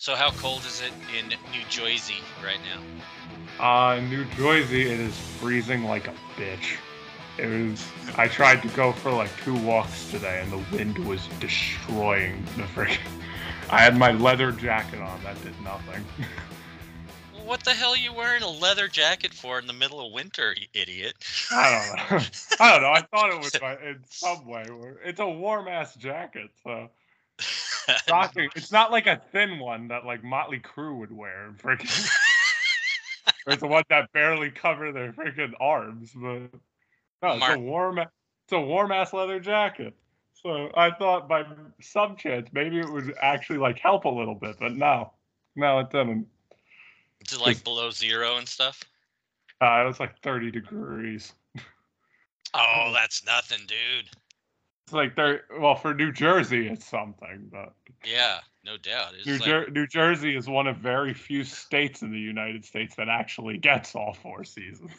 So how cold is it in New Jersey right now? Uh, New Jersey, it is freezing like a bitch. It was. I tried to go for like two walks today, and the wind was destroying the freaking. I had my leather jacket on. That did nothing. What the hell are you wearing a leather jacket for in the middle of winter, you idiot? I don't know. I don't know. I thought it was my, in some way. It's a warm ass jacket, so shocking. It's not like a thin one that like Motley Crue would wear. Freaking. it's the one that barely cover their freaking arms, but no, it's Mark- a warm. It's a warm ass leather jacket. So I thought by some chance maybe it would actually like help a little bit, but no, no, it didn't. Is it like below zero and stuff? Uh, it was like 30 degrees. Oh, that's nothing, dude. It's like they're well for New Jersey, it's something, but Yeah, no doubt. It's New, like, Jer- New Jersey is one of very few states in the United States that actually gets all four seasons.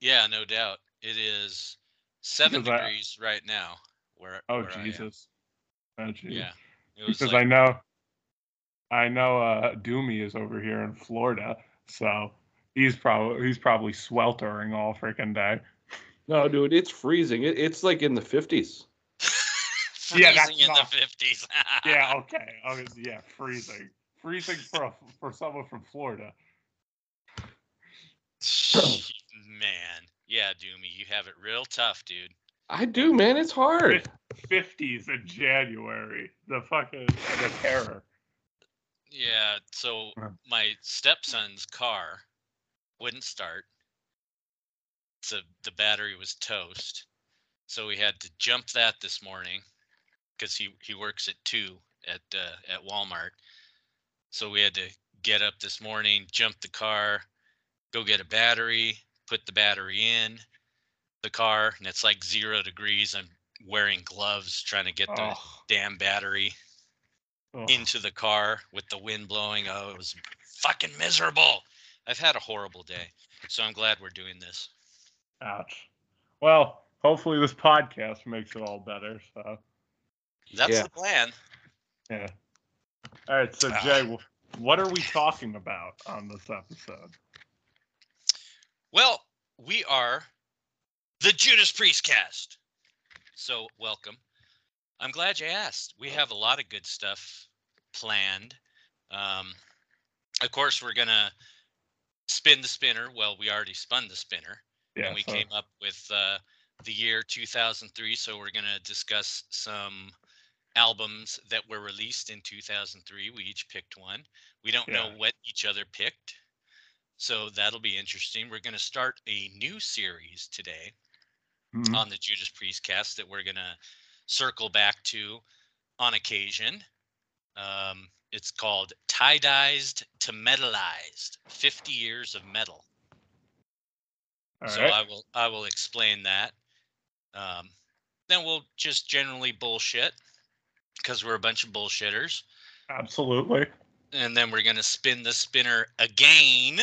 yeah, no doubt. It is seven Because I- degrees right now. Where? Oh where I. Jesus! Oh, geez. Yeah. Because like, I know, I know, uh, Doomy is over here in Florida, so he's probably he's probably sweltering all freaking day. No, dude, it's freezing. It, it's like in the 50s. Yeah, that's freezing in not- the fifties. Yeah, okay, oh, okay, yeah, freezing, freezing for a, for someone from Florida. Man, yeah, Doomy, you have it real tough, dude. I do, man. It's hard. 50s in January. The fucking the terror. Yeah, so my stepson's car wouldn't start. So the battery was toast. So we had to jump that this morning because he, he works at two at uh, at Walmart. So we had to get up this morning, jump the car, go get a battery, put the battery in the car, and it's like zero degrees. I'm wearing gloves trying to get the Oh, damn battery oh. into the car with the wind blowing. Oh, it was fucking miserable. I've had a horrible day. So I'm glad we're doing this. Ouch. Well, hopefully this podcast makes it all better. So That's Yeah. the plan. yeah. All right. So Ah. Jay, wh- what are we talking about on this episode? Well, we are the Judas Priest cast. So welcome. I'm glad you asked. We have a lot of good stuff planned. Um, of course, we're gonna spin the spinner. Well, we already spun the spinner. Yeah. and we so- came up with uh, the year 2003. So we're going to discuss some albums that were released in 2003. We each picked one. We don't know what each other picked. So that'll be interesting. We're going to start a new series today Mhm. on the Judas Priest cast that we're going to circle back to on occasion. Um, it's called Tie Dyed to Metalized 50 Years of Metal All so right. I will I will explain that. Um, then we'll just generally bullshit because we're a bunch of bullshitters, Absolutely. and then we're gonna spin the spinner again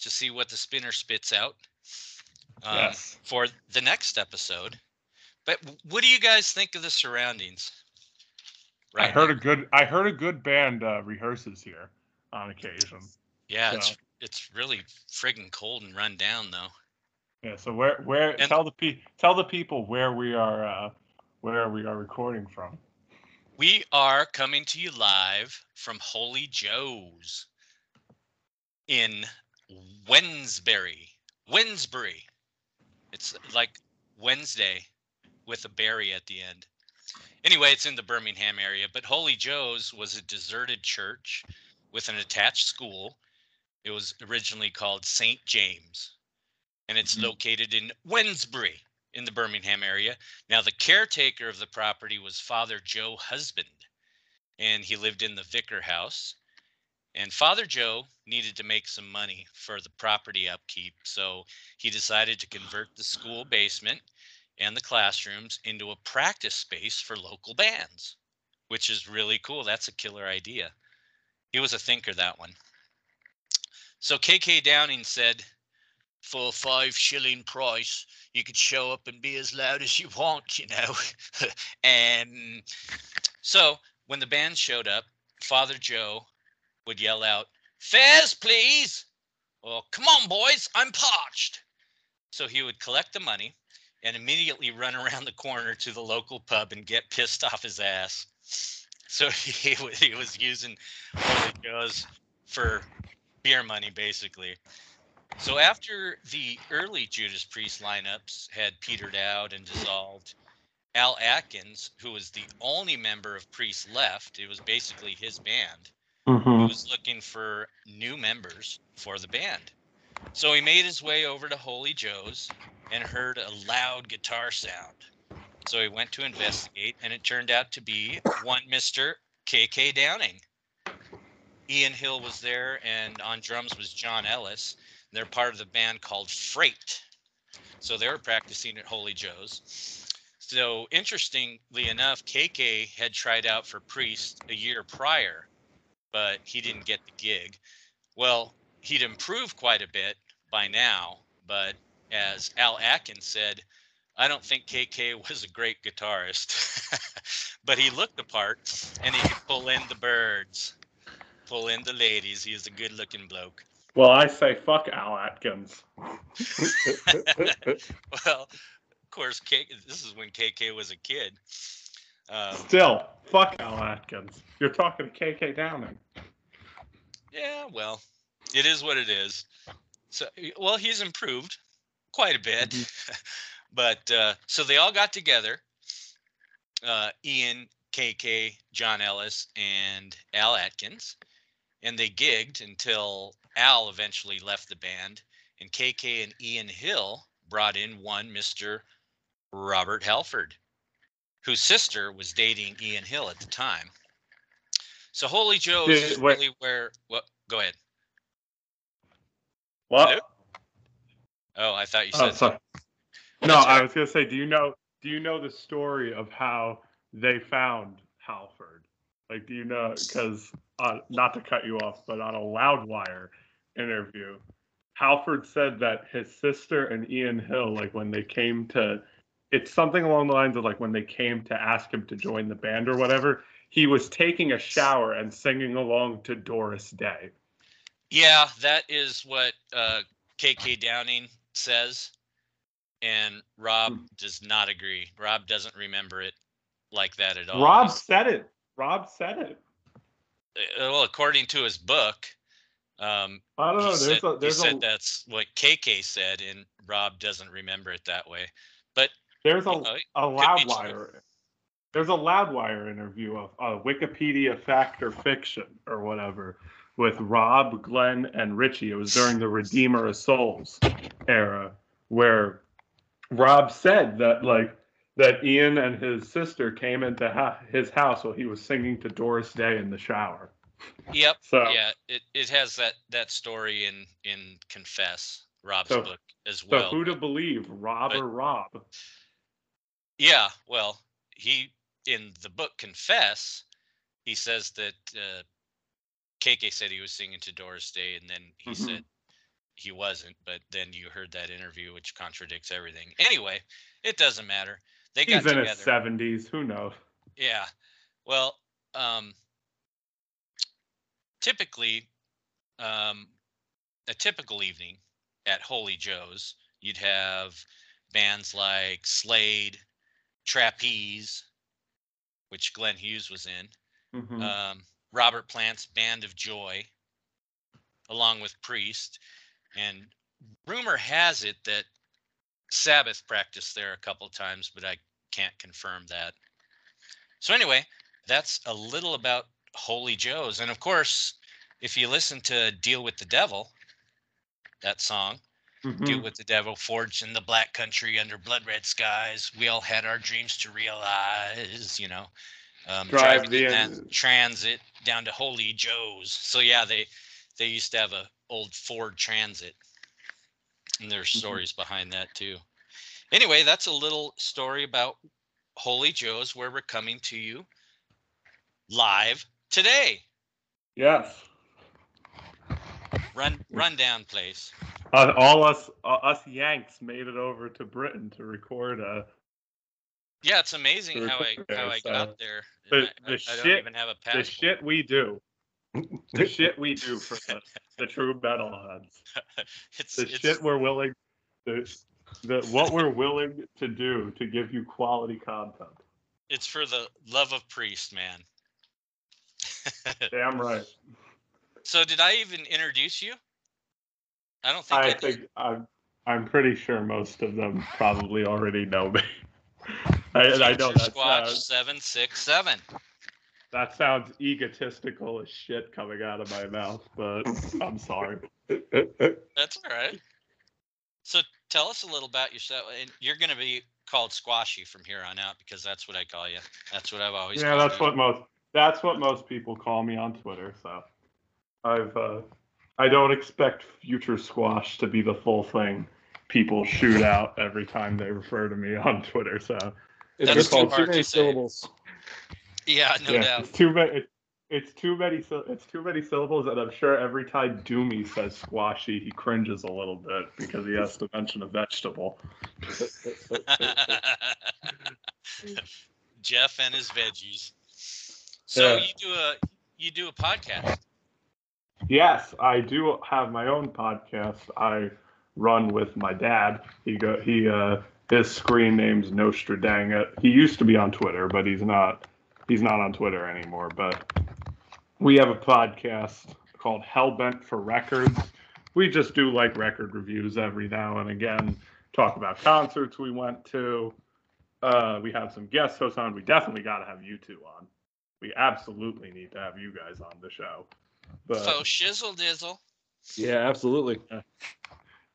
to see what the spinner spits out um, yes. for the next episode. But what do you guys think of the surroundings? I heard a good. I heard a good band uh, rehearses here on occasion. yeah, so- it's it's really friggin' cold and run down though. Yeah. So where where And- tell the pe- tell the people where we are uh, where we are recording from. We are coming to you live from Holy Joe's in Wednesbury. Wednesbury. It's like Wednesday with a berry at the end. Anyway, it's in the Birmingham area, but Holy Joe's was a deserted church with an attached school. It was originally called St. James, and it's Mhm. located in Wednesbury in the Birmingham area. Now, the caretaker of the property was Father Joe Husband, and he lived in the Vicar House. And Father Joe needed to make some money for the property upkeep, so he decided to convert the school basement and the classrooms into a practice space for local bands, which is really cool. That's a killer idea. He was a thinker, that one. So KK Downing said, for a five shilling price, you could show up and be as loud as you want, you know. and so when the band showed up, Father Joe would yell out, Fares, please. Or, come on, boys, I'm parched. So he would collect the money and immediately run around the corner to the local pub and get pissed off his ass. So he, he was using Holy Joe's for beer money, basically. So after the early Judas Priest lineups had petered out and dissolved, Al Atkins, who was the only member of Priest left, it was basically his band, Mm-hmm. was looking for new members for the band. So he made his way over to Holy Joe's and heard a loud guitar sound. So he went to investigate, and it turned out to be one Mr. KK Downing. Ian Hill was there, and on drums was John Ellis. They're part of the band called Freight. So they were practicing at Holy Joe's. So interestingly enough, KK had tried out for Priest a year prior, but he didn't get the gig. Well, he'd improved quite a bit by now, but as Al Atkins said, I don't think KK was a great guitarist, but he looked the part and he could pull in the birds, pull in the ladies. He was a good looking bloke. Well, I say fuck Al Atkins. Well, of course, K- this is when KK was a kid. Um, Still, fuck Al Atkins. You're talking to KK Downing. yeah, well, it is what it is. So, well, he's improved quite a bit. but uh, so they all got together uh, Ian, KK, John Ellis, and Al Atkins. And they gigged until Al eventually left the band. And KK and Ian Hill brought in one Mr. Robert Halford, whose sister was dating Ian Hill at the time. So Holy Joe's is really where. What? Go ahead. What? Hello? Oh, I thought you oh, said. Oh, sorry. No, I was gonna say, do you know do you know the story of how they found Halford? Like, do you know? Because uh, not to cut you off, but on a Loudwire interview, Halford said that his sister and Ian Hill, like when they came to, it's something along the lines of like when they came to ask him to join the band or whatever, he was taking a shower and singing along to Doris Day. Yeah, that is what uh, KK Downing says, and Rob Hmm. does not agree. Rob doesn't remember it like that at all. Rob said it. Rob said it. Uh, well, according to his book, um, I don't he know. said, There's he said a that's what KK said, and Rob doesn't remember it that way. But there's a you know, a. Loudwire. There's a Loudwire interview of uh, Wikipedia fact or fiction or whatever with Rob, Glenn, and Richie. It was during the Redeemer of Souls era where Rob said that like that Ian and his sister came into ha- his house while he was singing to Doris Day in the shower. yep, So yeah, it, it has that that story in in Confess, Rob's So- book as well. so who to believe, Rob but- or Rob? Yeah, well, he in the book Confess, he says that uh, KK said he was singing to Doris Day, and then he Mhm. said he wasn't. But then you heard that interview, which contradicts everything. Anyway, it doesn't matter. They got He's in together. his seventies. Who knows? Yeah. Well, um, typically, um, a typical evening at Holy Joe's, you'd have bands like Slade, Trapeze, which Glenn Hughes was in, Mhm. um, Robert Plant's Band of Joy, along with Priest. And rumor has it that Sabbath practiced there a couple times, but I can't confirm that. So, anyway, that's a little about Holy Joe's. And of course, if you listen to Deal with the Devil, that song, Deal Mhm. with the Devil, Forged in the Black Country under blood red skies, we all had our dreams to realize, you know. Um, Drive driving the in that transit down to Holy Joe's. So yeah, they they used to have a old Ford Transit, and there's Mhm. stories behind that too. Anyway, that's a little story about Holy Joe's where we're coming to you live today. Yes. Run rundown place. Uh, all us uh, us Yanks made it over to Britain to record a Yeah, it's amazing how I how I got there. the- I, the I don't shit- even have a The shit we do. The shit we do for the, the true metalheads. it's, The it's shit we're willing the, the what we're willing to do to give you quality content. it's for the love of priest, man. Damn right. so did I even introduce you? I don't think I, I think I'm I'm pretty sure most of them probably already know me. I, I know that Squatch seven six seven. that sounds egotistical as shit coming out of my mouth, but I'm sorry. That's all right. So tell us a little about yourself. And you're going to be called Squashy from here on out because that's what I call you. That's what I've always. Yeah, called that's you. what most that's what most people call me on Twitter. So I've uh, I don't expect future squash to be the full thing people shoot out every time they refer to me on Twitter. So It's That's just too hard too many to say. syllables. Yeah, no yeah, doubt. it's too many. It, it's too many. It's too many syllables, and I'm sure every time Doomy says squashy, he cringes a little bit because he has to mention a vegetable. Jeff and his veggies. So Yeah. you do a you do a podcast. Yes, I do have my own podcast. I run with my dad. He go he uh his screen name's Nostradangit. He used to be on Twitter, but he's not he's not on Twitter anymore. But we have a podcast called Hellbent for Records. We just do like record reviews every now and again, talk about concerts we went to. Uh, we have some guest hosts on. We definitely got to have you two on. We absolutely need to have you guys on the show. But So shizzle dizzle. Yeah, absolutely.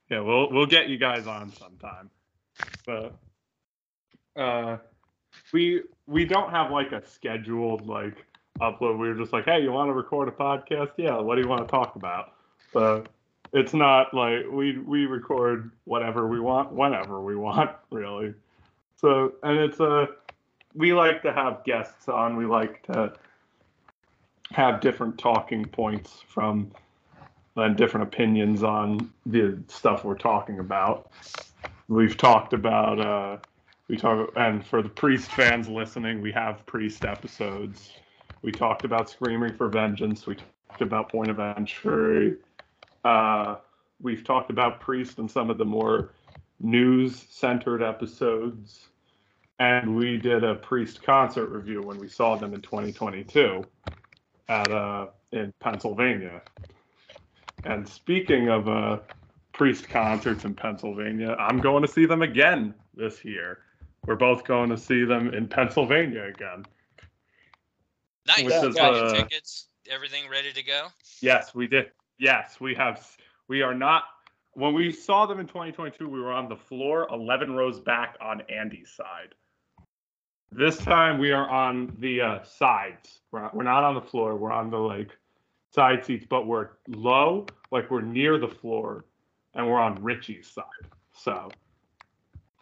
yeah, we'll we'll get you guys on sometime. But uh we we don't have like a scheduled like upload. We were just like, hey, you want to record a podcast? Yeah, what do you want to talk about? So it's not like we we record whatever we want, whenever we want, really. So and it's a we like to have guests on. We like to have different talking points from and different opinions on the stuff we're talking about. We've talked about uh we talk and for the priest fans listening, we have priest episodes. We talked about Screaming for Vengeance. We talked about Point of Entry. Uh, we've talked about priest in some of the more news-centered episodes, and we did a priest concert review when we saw them in 2022 at uh in Pennsylvania. And speaking of uh, priest concerts in Pennsylvania, I'm going to see them again this year. We're both going to see them in Pennsylvania again. Nice. Which You is, got your uh, tickets. Everything ready to go. Yes, we did. Yes, we have. We are not. When we saw them in 2022, we were on the floor, 11 rows back on Andy's side. This time we are on the uh, sides. We're, we're not on the floor. We're on the like side seats, but we're low, like we're near the floor, and we're on Richie's side. So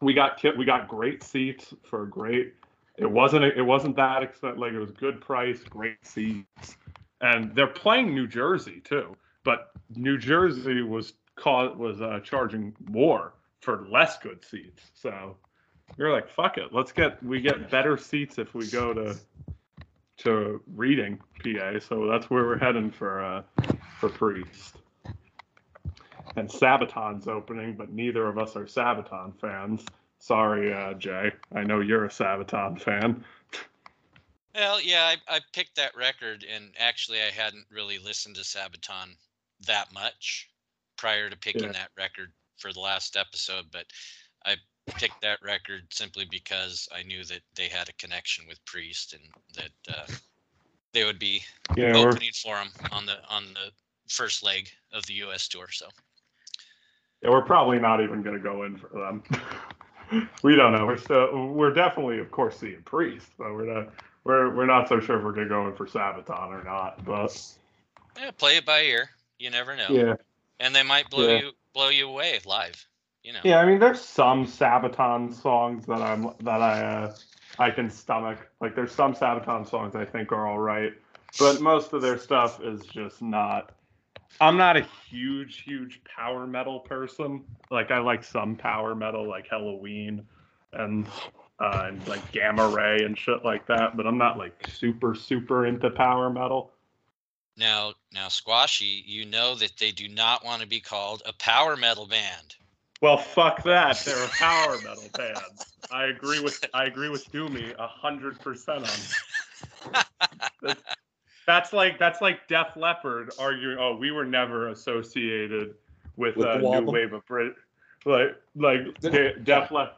we got ki- we got great seats for great. It wasn't it wasn't that expensive. Like it was good price, great seats and they're playing New Jersey too. But New Jersey was caught was uh, charging more for less good seats. So you're like, fuck it, let's get we get better seats if we go to to Reading, PA. So that's where we're heading for uh, for Priest. And Sabaton's opening, but neither of us are Sabaton fans. Sorry, uh, Jay. I know you're a Sabaton fan. Well, yeah, I, I picked that record, and actually, I hadn't really listened to Sabaton that much prior to picking Yeah. that record for the last episode. But I picked that record simply because I knew that they had a connection with Priest, and that uh, they would be Yeah, opening for him on the on the first leg of the U.S. tour. So Yeah, we're probably not even going to go in for them. we don't know. We're still, we're definitely, of course, seeing Priest, but we're not, we're, we're not so sure if we're going to go in for Sabaton or not. But yeah, play it by ear. You never know, yeah, and they might blow Yeah. you blow you away live. You know. yeah. I mean, there's some Sabaton songs that I'm that I uh, I can stomach. Like, there's some Sabaton songs I think are all right, but most of their stuff is just not. I'm not a huge, huge power metal person. Like, I like some power metal, like Helloween, and uh, and like gamma ray and shit like that. But I'm not like super super into power metal. Now, now, Squashy, you know that they do not want to be called a power metal band. Well, fuck that. They're a power metal band. I agree with I agree with Doomy a hundred percent on. That. That's like that's like Def Leppard arguing. Oh, we were never associated with, With a new Wobble? wave of Brit. Like like De- Def Leppard.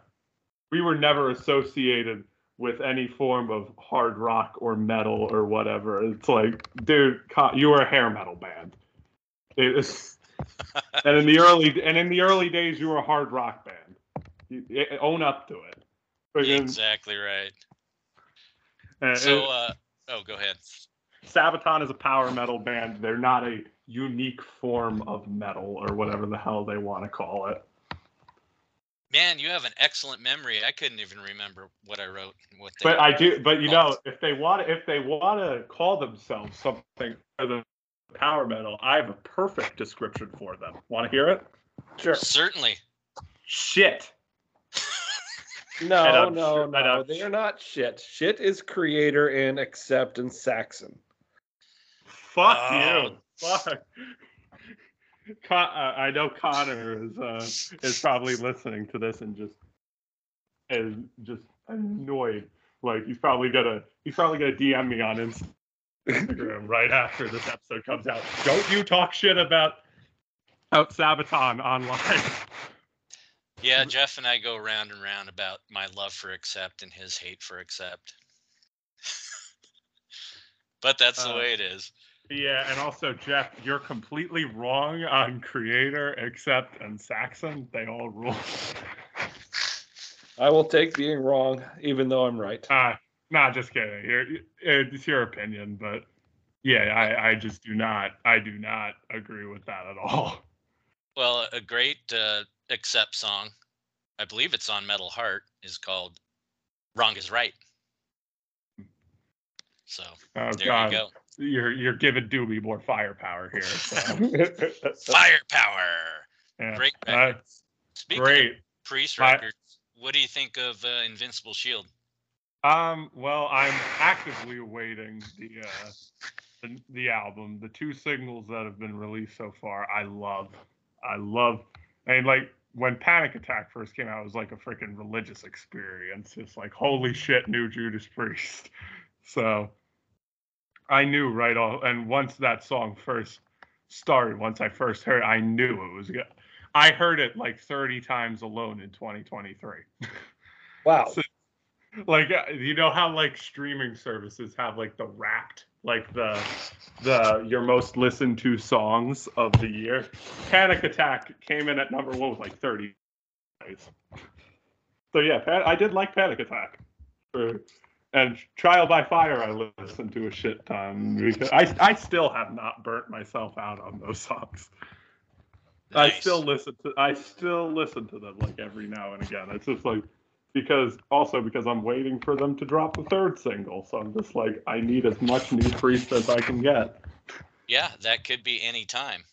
We were never associated with any form of hard rock or metal or whatever. It's like, dude, you were a hair metal band. It is, and in the early and in the early days, you were a hard rock band. You, you own up to it. Friggin- Exactly right. and- So, uh, oh, go ahead. Sabaton is a power metal band. They're not a unique form of metal or whatever the hell they want to call it. Man, you have an excellent memory. I couldn't even remember what I wrote. and What they But I do. But you know, if they want, if they want to call themselves something other than power metal, I have a perfect description for them. Want to hear it? Sure. certainly. Shit. No, no, sure- no. They are not shit. Shit is Kreator and accept and Saxon. Fuck Oh. you. Fuck. Con- uh, I know Connor is uh, is probably listening to this and just is just annoyed. Like he's probably gonna he's probably gonna DM me on Instagram right after this episode comes out. Don't you talk shit about out Sabaton online. Yeah, Jeff and I go round and round about my love for accept and his hate for accept. but that's the Uh, way it is. Yeah, and also Jeff, you're completely wrong on Kreator, Accept and Saxon. They all rule. I will take being wrong, even though I'm right. Uh, nah, just kidding. You're, it's your opinion, but yeah, I, I just do not, I do not agree with that at all. Well, a great uh, accept song, I believe it's on Metal Heart, is called "Wrong Is Right." So Oh there God, you go. You're you're giving Doobie more firepower here. So. Firepower. yeah. Great Uh, record. Speaking of great. Priest I- records, what do you think of uh, Invincible Shield? Um, well, I'm actively awaiting the uh, the, the album. The two singles that have been released so far, I love. I love. I mean, like when Panic Attack first came out, it was like a freaking religious experience. It's like holy shit, new Judas Priest. So I knew right off, And once that song first started, once I first heard, it, I knew it was good. I heard it like 30 times alone in 2023 Wow. So- like uh, you know how like streaming services have like the wrapped like the the your most listened to songs of the year panic attack came in at number one with like 30 so yeah i did like panic attack For- and trial by fire i listened to a shit ton because i i still have not burnt myself out on those songs I still listen to I still listen to them like every now and again. It's just like because also because I'm waiting for them to drop the third single. So I'm just like I need as much new priest as I can get. Yeah, that could be any time.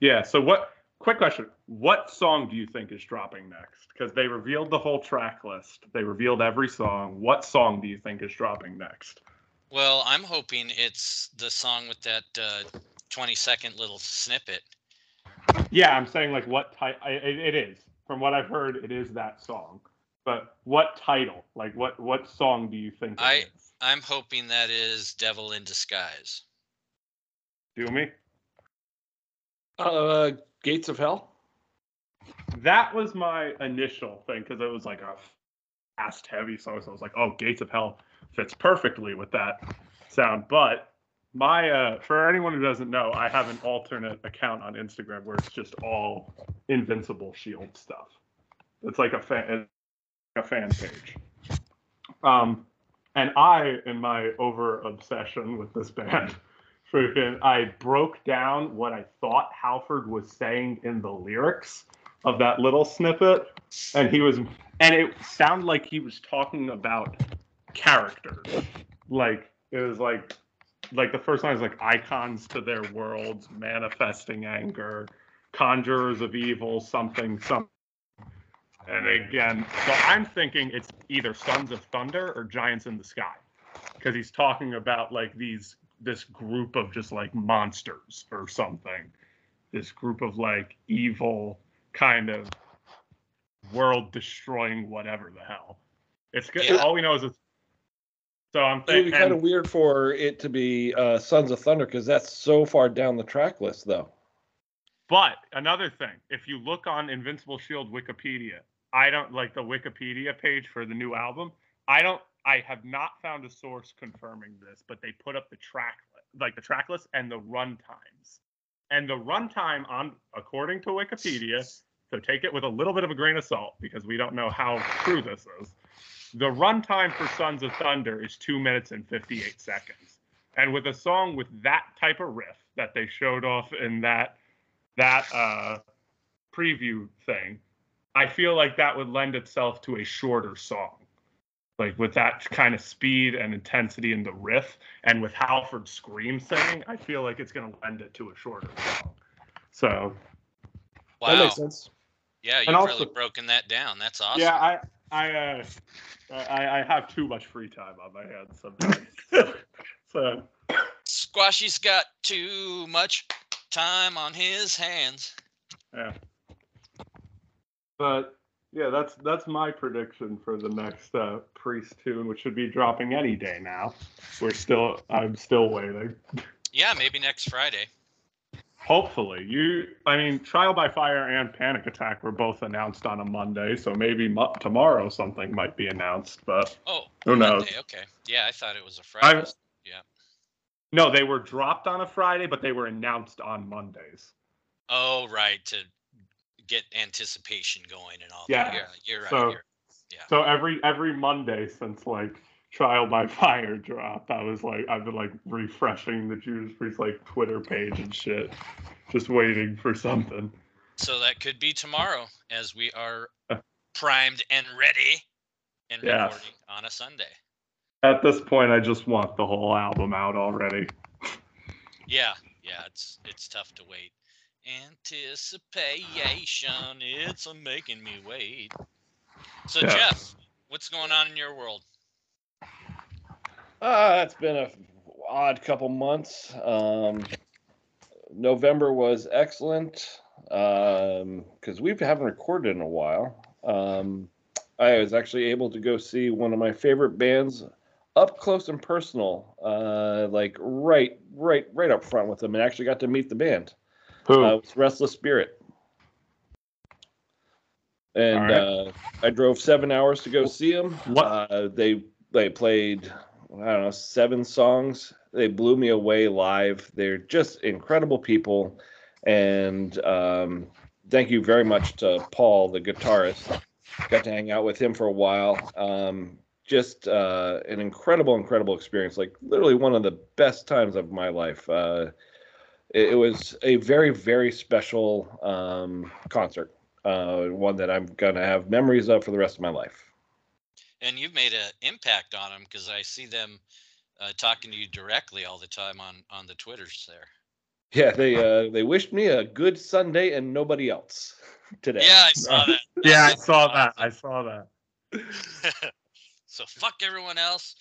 Yeah. So what? Quick question: What song do you think is dropping next? Because they revealed the whole track list. They revealed every song. What song do you think is dropping next? Well, I'm hoping it's the song with that uh, 20 second little snippet. Yeah, I'm saying like what type? It, it is. From what I've heard, it is that song. But what title? Like what what song do you think? it I- is? I'm hoping that is Devil in Disguise. do me. Uh, Gates of Hell. That was my initial thing because it was like a fast, heavy song. So I was like, oh, Gates of Hell fits perfectly with that sound. But my, uh, for anyone who doesn't know, I have an alternate account on Instagram where it's just all Invincible Shield stuff. It's like a fan, a fan page. Um, and I, in my over obsession with this band, freaking, I broke down what I thought Halford was saying in the lyrics of that little snippet, and he was, and it sounded like he was talking about characters. Like it was like, like the first line is like icons to their worlds, manifesting anger, conjurers of evil, something, something. And again, so I'm thinking it's either Sons of Thunder or Giants in the Sky, because he's talking about like these this group of just like monsters or something, this group of like evil kind of world destroying whatever the hell. It's good. Yeah. All we know is it's. So I'm It would be thinking. kind of weird for it to be uh, Sons of Thunder because that's so far down the track list, though. But another thing, if you look on Invincible Shield Wikipedia, I don't like the Wikipedia page for the new album. I don't. I have not found a source confirming this, but they put up the track li- like the track list and the run times. And the runtime on according to Wikipedia, so take it with a little bit of a grain of salt because we don't know how true this is. The runtime for Sons of Thunder is two minutes and 58 seconds. And with a song with that type of riff that they showed off in that that uh, preview thing, I feel like that would lend itself to a shorter song. Like with that kind of speed and intensity in the riff, and with Halford's Scream singing, I feel like it's going to lend it to a shorter song. So Wow. That makes sense. Yeah, you've also- really broken that down. That's awesome. yeah, I I uh, I, I have too much free time on my hands sometimes. so Squashy's got too much time on his hands. Yeah. But yeah, that's that's my prediction for the next uh, priest tune, which should be dropping any day now. We're still I'm still waiting. Yeah, maybe next Friday. Hopefully, you. I mean, Trial by Fire and Panic Attack were both announced on a Monday, so maybe mo- tomorrow something might be announced. But Oh, Who knows? Monday. Okay. Yeah, I thought it was a Friday. Yeah. no, they were dropped on a Friday, but they were announced on Mondays. Oh, right. To get anticipation going and all Yeah, that. Yeah, you're right. so- you're- So every every Monday since like Trial by Fire dropped, I was like I've been like refreshing the Judas Priest like Twitter page and shit, just waiting for something. So that could be tomorrow as we are primed and ready and Yeah. recording on a Sunday. At this point, I just want the whole album out already. Yeah, yeah, it's it's tough to wait. Anticipation, it's a making me wait. So Yeah. Jeff, what's going on in your world? Uh, it's been a odd couple months. Um, November was excellent because we haven't recorded in a while. Um, I was actually able to go see one of my favorite bands up close and personal, uh, like right, right, right up front with them, and actually got to meet the band. Who? Uh, it's Restless Spirit. And right. uh, I drove seven hours to go see them. What- Uh, they they played I don't know seven songs. They blew me away live. They're just incredible people, and um, thank you very much to Paul, the guitarist. Got to hang out with him for a while. Um, just uh, an incredible, incredible experience. Like literally one of the best times of my life. Uh, it, it was a very, very special um, concert. Uh, one that I'm gonna have memories of for the rest of my life. And you've made an impact on them because I see them uh, talking to you directly all the time on on the Twitters there. Yeah, they uh, they wished me a good Sunday and nobody else today. Yeah, I saw that. yeah, I saw that. I saw that. so fuck everyone else.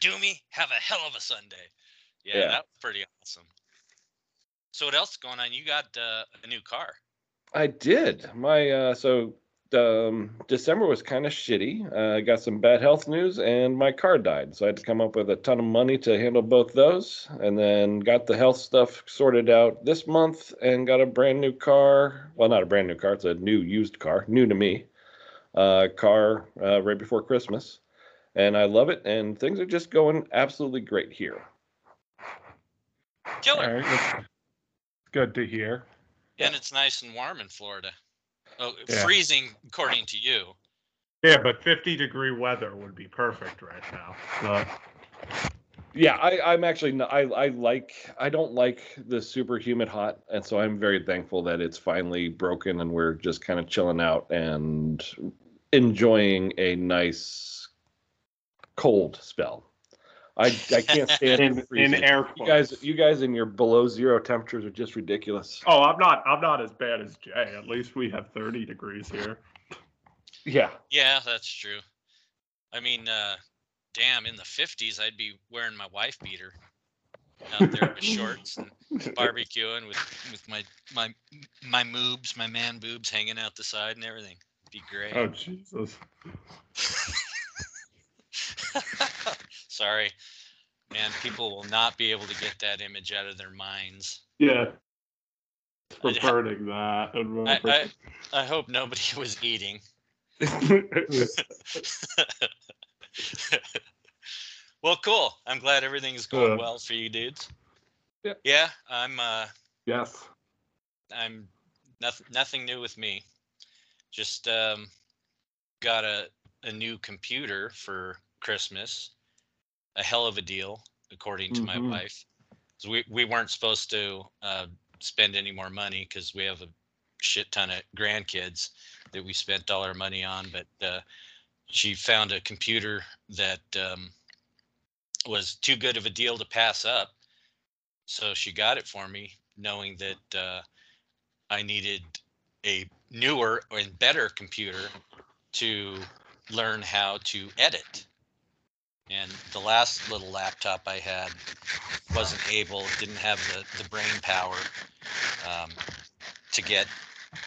Doomy have a hell of a Sunday. Yeah, Yeah. that was pretty awesome. So what else is going on? You got uh, a new car. I did. My uh, so um, December was kind of shitty. Uh, I got some bad health news, and my car died. So I had to come up with a ton of money to handle both those, and then got the health stuff sorted out this month, and got a brand new car. Well, not a brand new car; it's a new used car, new to me. Uh, car uh, right before Christmas, and I love it. And things are just going absolutely great here. Killer. All right, that's good to hear. And it's nice and warm in Florida. Oh, Yeah. freezing according to you. Yeah, but 50 degree weather would be perfect right now. So, Yeah, I, I'm actually not, I I like I don't like the super humid hot, and so I'm very thankful that it's finally broken and we're just kind of chilling out and enjoying a nice cold spell. I I can't stand in, in freezing. air You quotes. guys, you guys in your below zero temperatures are just ridiculous. Oh, I'm not. I'm not as bad as Jay. At least we have 30 degrees here. Yeah. Yeah, that's true. I mean, uh, damn, in the fifties, I'd be wearing my wife beater out there with shorts and barbecuing with with my my my moobs, my man boobs hanging out the side and everything. Be great. Oh Jesus. Sorry, And People will not be able to get that image out of their minds. Yeah. I- Perverting that. I, I, I hope nobody was eating. well, cool. I'm glad everything's going Uh, well for you dudes. Yeah. Yeah, I'm uh yes. I'm nothing nothing new with me. Just um got a a new computer for Christmas. A hell of a deal, according to my wife. 'Cause we we weren't supposed to uh spend any more money because we have a shit ton of grandkids that we spent all our money on, but uh she found a computer that um was too good of a deal to pass up. So she got it for me, knowing that uh, I needed a newer and better computer to learn how to edit. And the last little laptop I had wasn't able, didn't have the, the brain power um, to get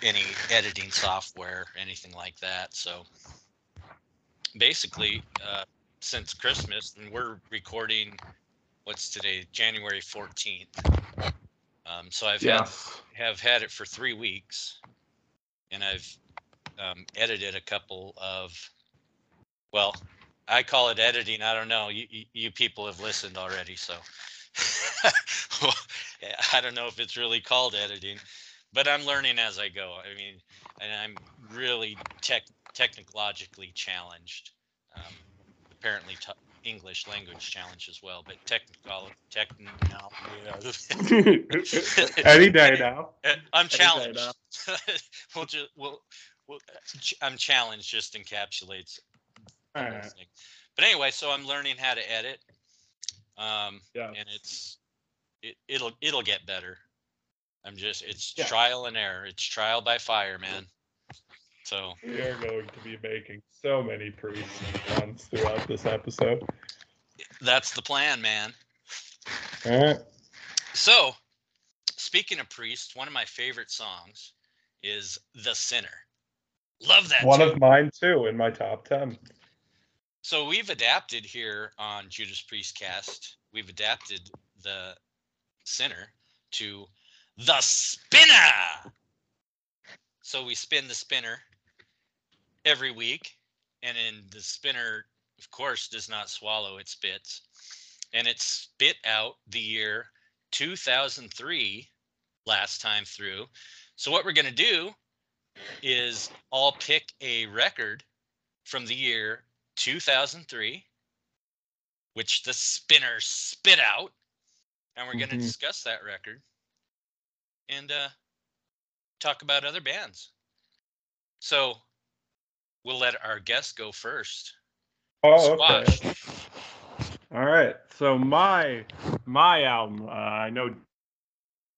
any editing software, anything like that. So basically, uh, since Christmas, and we're recording, what's today, January 14th. Um, so I've had have had it for three weeks, and I've um, edited a couple of, well, I call it editing. I don't know. You you, you people have listened already, so I don't know if it's really called editing, but I'm learning as I go. I mean, and I'm really tech technologically challenged. Um, apparently, t- English language challenge as well, but technical techno. Any day now. I'm challenged. now. we'll just we'll, we'll uh, I'm challenged just encapsulates thing. But anyway, so I'm learning how to edit. Um Yeah. and it's it, it'll it'll get better. I'm just it's Yeah. trial and error. It's trial by fire, man. So We are going to be making so many priest puns throughout this episode. that's the plan, man. All right. So speaking of priest, one of my favorite songs is The Sinner. Love that One tune. of mine too in my top ten. So we've adapted here on Judas Priest Cast. We've adapted the sinner to the spinner. So we spin the spinner every week, and then the spinner, of course, does not swallow; it spits, and it spit out the year 2003 last time through. So what we're gonna do is I'll pick a record from the year 2003, which the spinner spit out. And we're going to discuss that record and uh, talk about other bands. So we'll let our guest go first. Oh, okay. All right. So my my album, uh, I know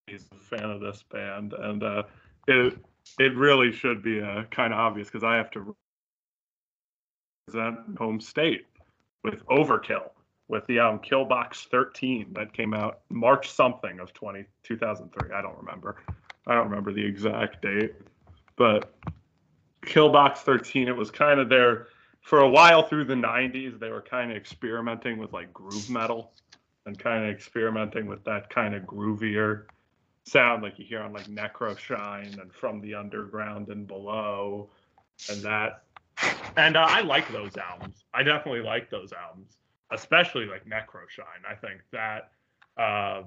he's a fan of this band, and uh, it it really should be uh, kind of obvious because I have to represent home state with Overkill with the album Killbox 13 that came out March something of 20, 2003. I don't remember. I don't remember the exact date, but Killbox 13. It was kind of their for a while through the 90s they were kind of experimenting with like groove metal and kind of experimenting with that kind of groovier sound like you hear on like necroshine and from the underground and below and that and uh, i like those albums i definitely like those albums especially like necroshine i think that uh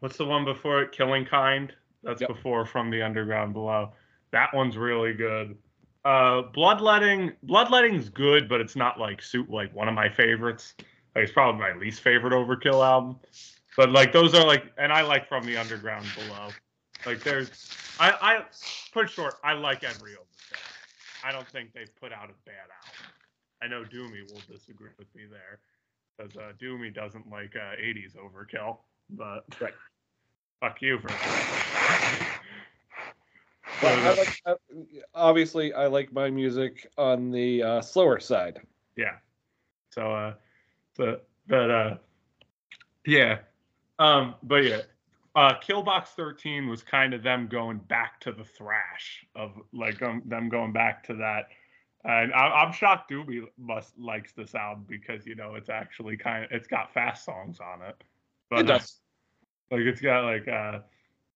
what's the one before it killing kind that's Yep. before from the underground below that one's really good uh, bloodletting, bloodletting's good, but it's not like suit like one of my favorites. Like it's probably my least favorite Overkill album. But like those are like, and I like from the underground below. Like there's, I, I put it short, I like every Overkill. I don't think they've put out a bad album. I know Doomy will disagree with me there, because uh, Doomy doesn't like uh, '80s Overkill, but Right. fuck you for that. Well, I like, uh, obviously, I like my music on the uh, slower side. Yeah. So, uh, but, but, uh, yeah. Um, but yeah, uh, Killbox 13 was kind of them going back to the thrash of like um, them going back to that. And I, I'm shocked Doobie must likes this album because you know it's actually kind of it's got fast songs on it. But It does. like it's got like uh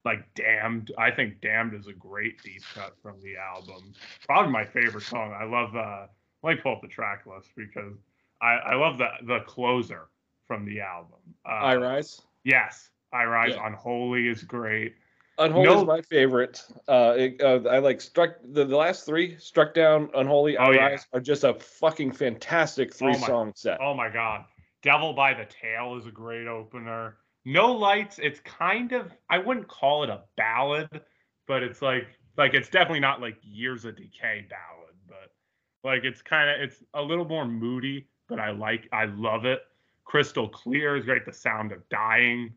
like Damned. I think Damned is a great deep cut from the album. Probably my favorite song. I love uh let me pull up the track list because I, I love the the closer from the album. Uh, I Rise. Yes. I Rise Yeah. Unholy is great. Unholy No- is my favorite. Uh, it, uh, I like struck the, the last three, struck down, unholy, Oh, I yeah. Rise are just a fucking fantastic three my- song set. Oh my god. Devil by the Tail is a great opener. No Lights, it's kind of I wouldn't call it a ballad, but it's like like it's definitely not like Years of Decay ballad, but like it's kind of it's a little more moody, but I like I love it. Crystal Clear is great. The Sound of Dying,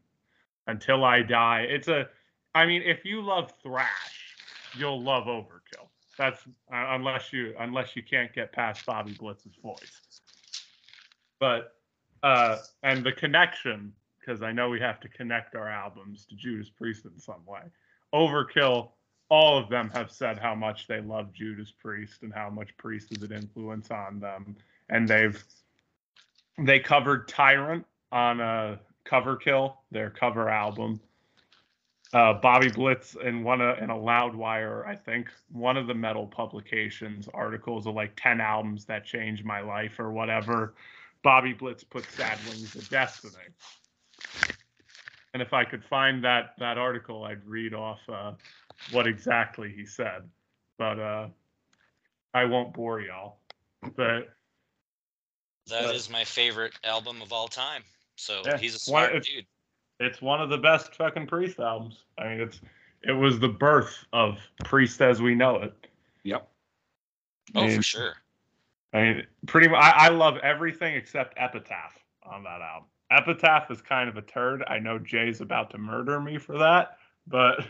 Until I Die. It's a I mean, if you love thrash, you'll love Overkill. That's uh, unless you unless you can't get past Bobby Blitz's voice. But uh and the connection because I know we have to connect our albums to Judas Priest in some way. Overkill, all of them have said how much they love Judas Priest and how much Priest is an influence on them, and they've they covered Tyrant on a Coverkill, their cover album. Uh, Bobby Blitz in one in a Loudwire, I think one of the metal publications articles of like ten albums that changed my life or whatever. Bobby Blitz put Sad Wings of Destiny. And if I could find that that article, I'd read off uh, what exactly he said. But uh, I won't bore y'all. But That is But- my favorite album of all time. So Yeah, he's a why- smart it's- dude. it's one of the best fucking Priest albums. I mean, it's it was the birth of Priest as we know it. Yep. Oh, And- for sure. I mean, pretty much. I, I love everything except Epitaph on that album. Epitaph is kind of a turd. I know Jay's about to murder me for that, but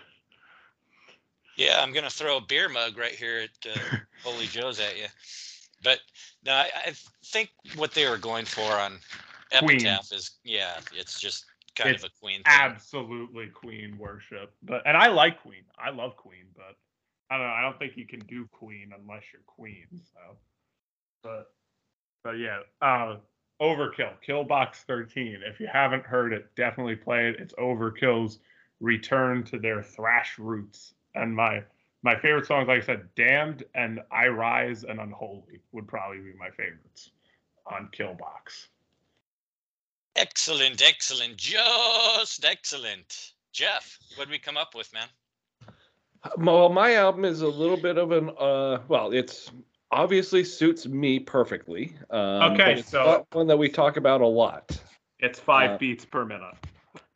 Yeah, I'm gonna throw a beer mug right here at uh, Holy Joe's at you. But no, I, I think what they were going for on Queen. Is yeah, it's just kind It's of a Queen thing. absolutely Queen worship. But and I like Queen. I love Queen, but I don't know. I don't think you can do Queen unless you're Queen. So, but but yeah, uh, Overkill, Killbox 13. If you haven't heard it, definitely play it. It's Overkill's return to their thrash roots. And my my favorite songs, like I said, Damned and I Rise and Unholy would probably be my favorites on Killbox. Excellent, excellent, just excellent. Jeff, what did we come up with, man? Well, my album is a little bit of an uh, well, it's obviously suits me perfectly. Um, Okay, it's so- one that we talk about a lot. It's five Uh, beats per minute.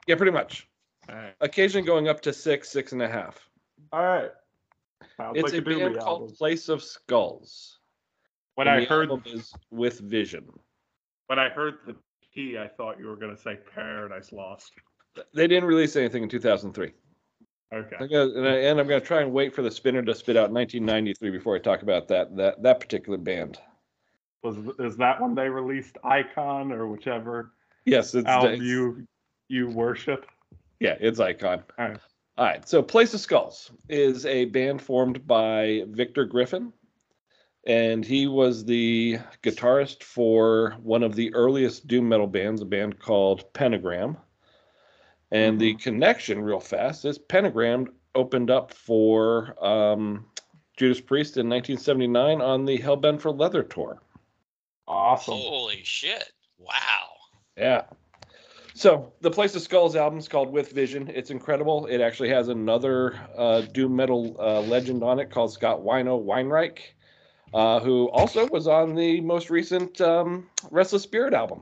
Yeah, pretty much. All right. Occasionally going up to six, six and a half. All right. Sounds It's like a Doobie band album. called Place of Skulls. When and I the heard album is with Vision. when I heard the P, I thought you were gonna say Paradise Lost. They didn't release anything in 2003. Okay. I'm gonna, and, I, and I'm going to try and wait for the spinner to spit out 1993 before I talk about that that that particular band. Was is that when they released Icon or whichever Yes, it's, album it's you you worship? yeah, it's Icon. All right. All right, so Place of Skulls is a band formed by Victor Griffin, and he was the guitarist for one of the earliest doom metal bands, a band called Pentagram. And the connection, real fast, is Pentagram opened up for um, Judas Priest in 1979 on the Hellbent for Leather tour. Awesome. Holy shit! Wow. Yeah. So the Place of Skulls album is called With Vision. It's incredible. It actually has another uh, doom metal uh, legend on it called Scott Wino Weinreich, uh, who also was on the most recent um, Restless Spirit album.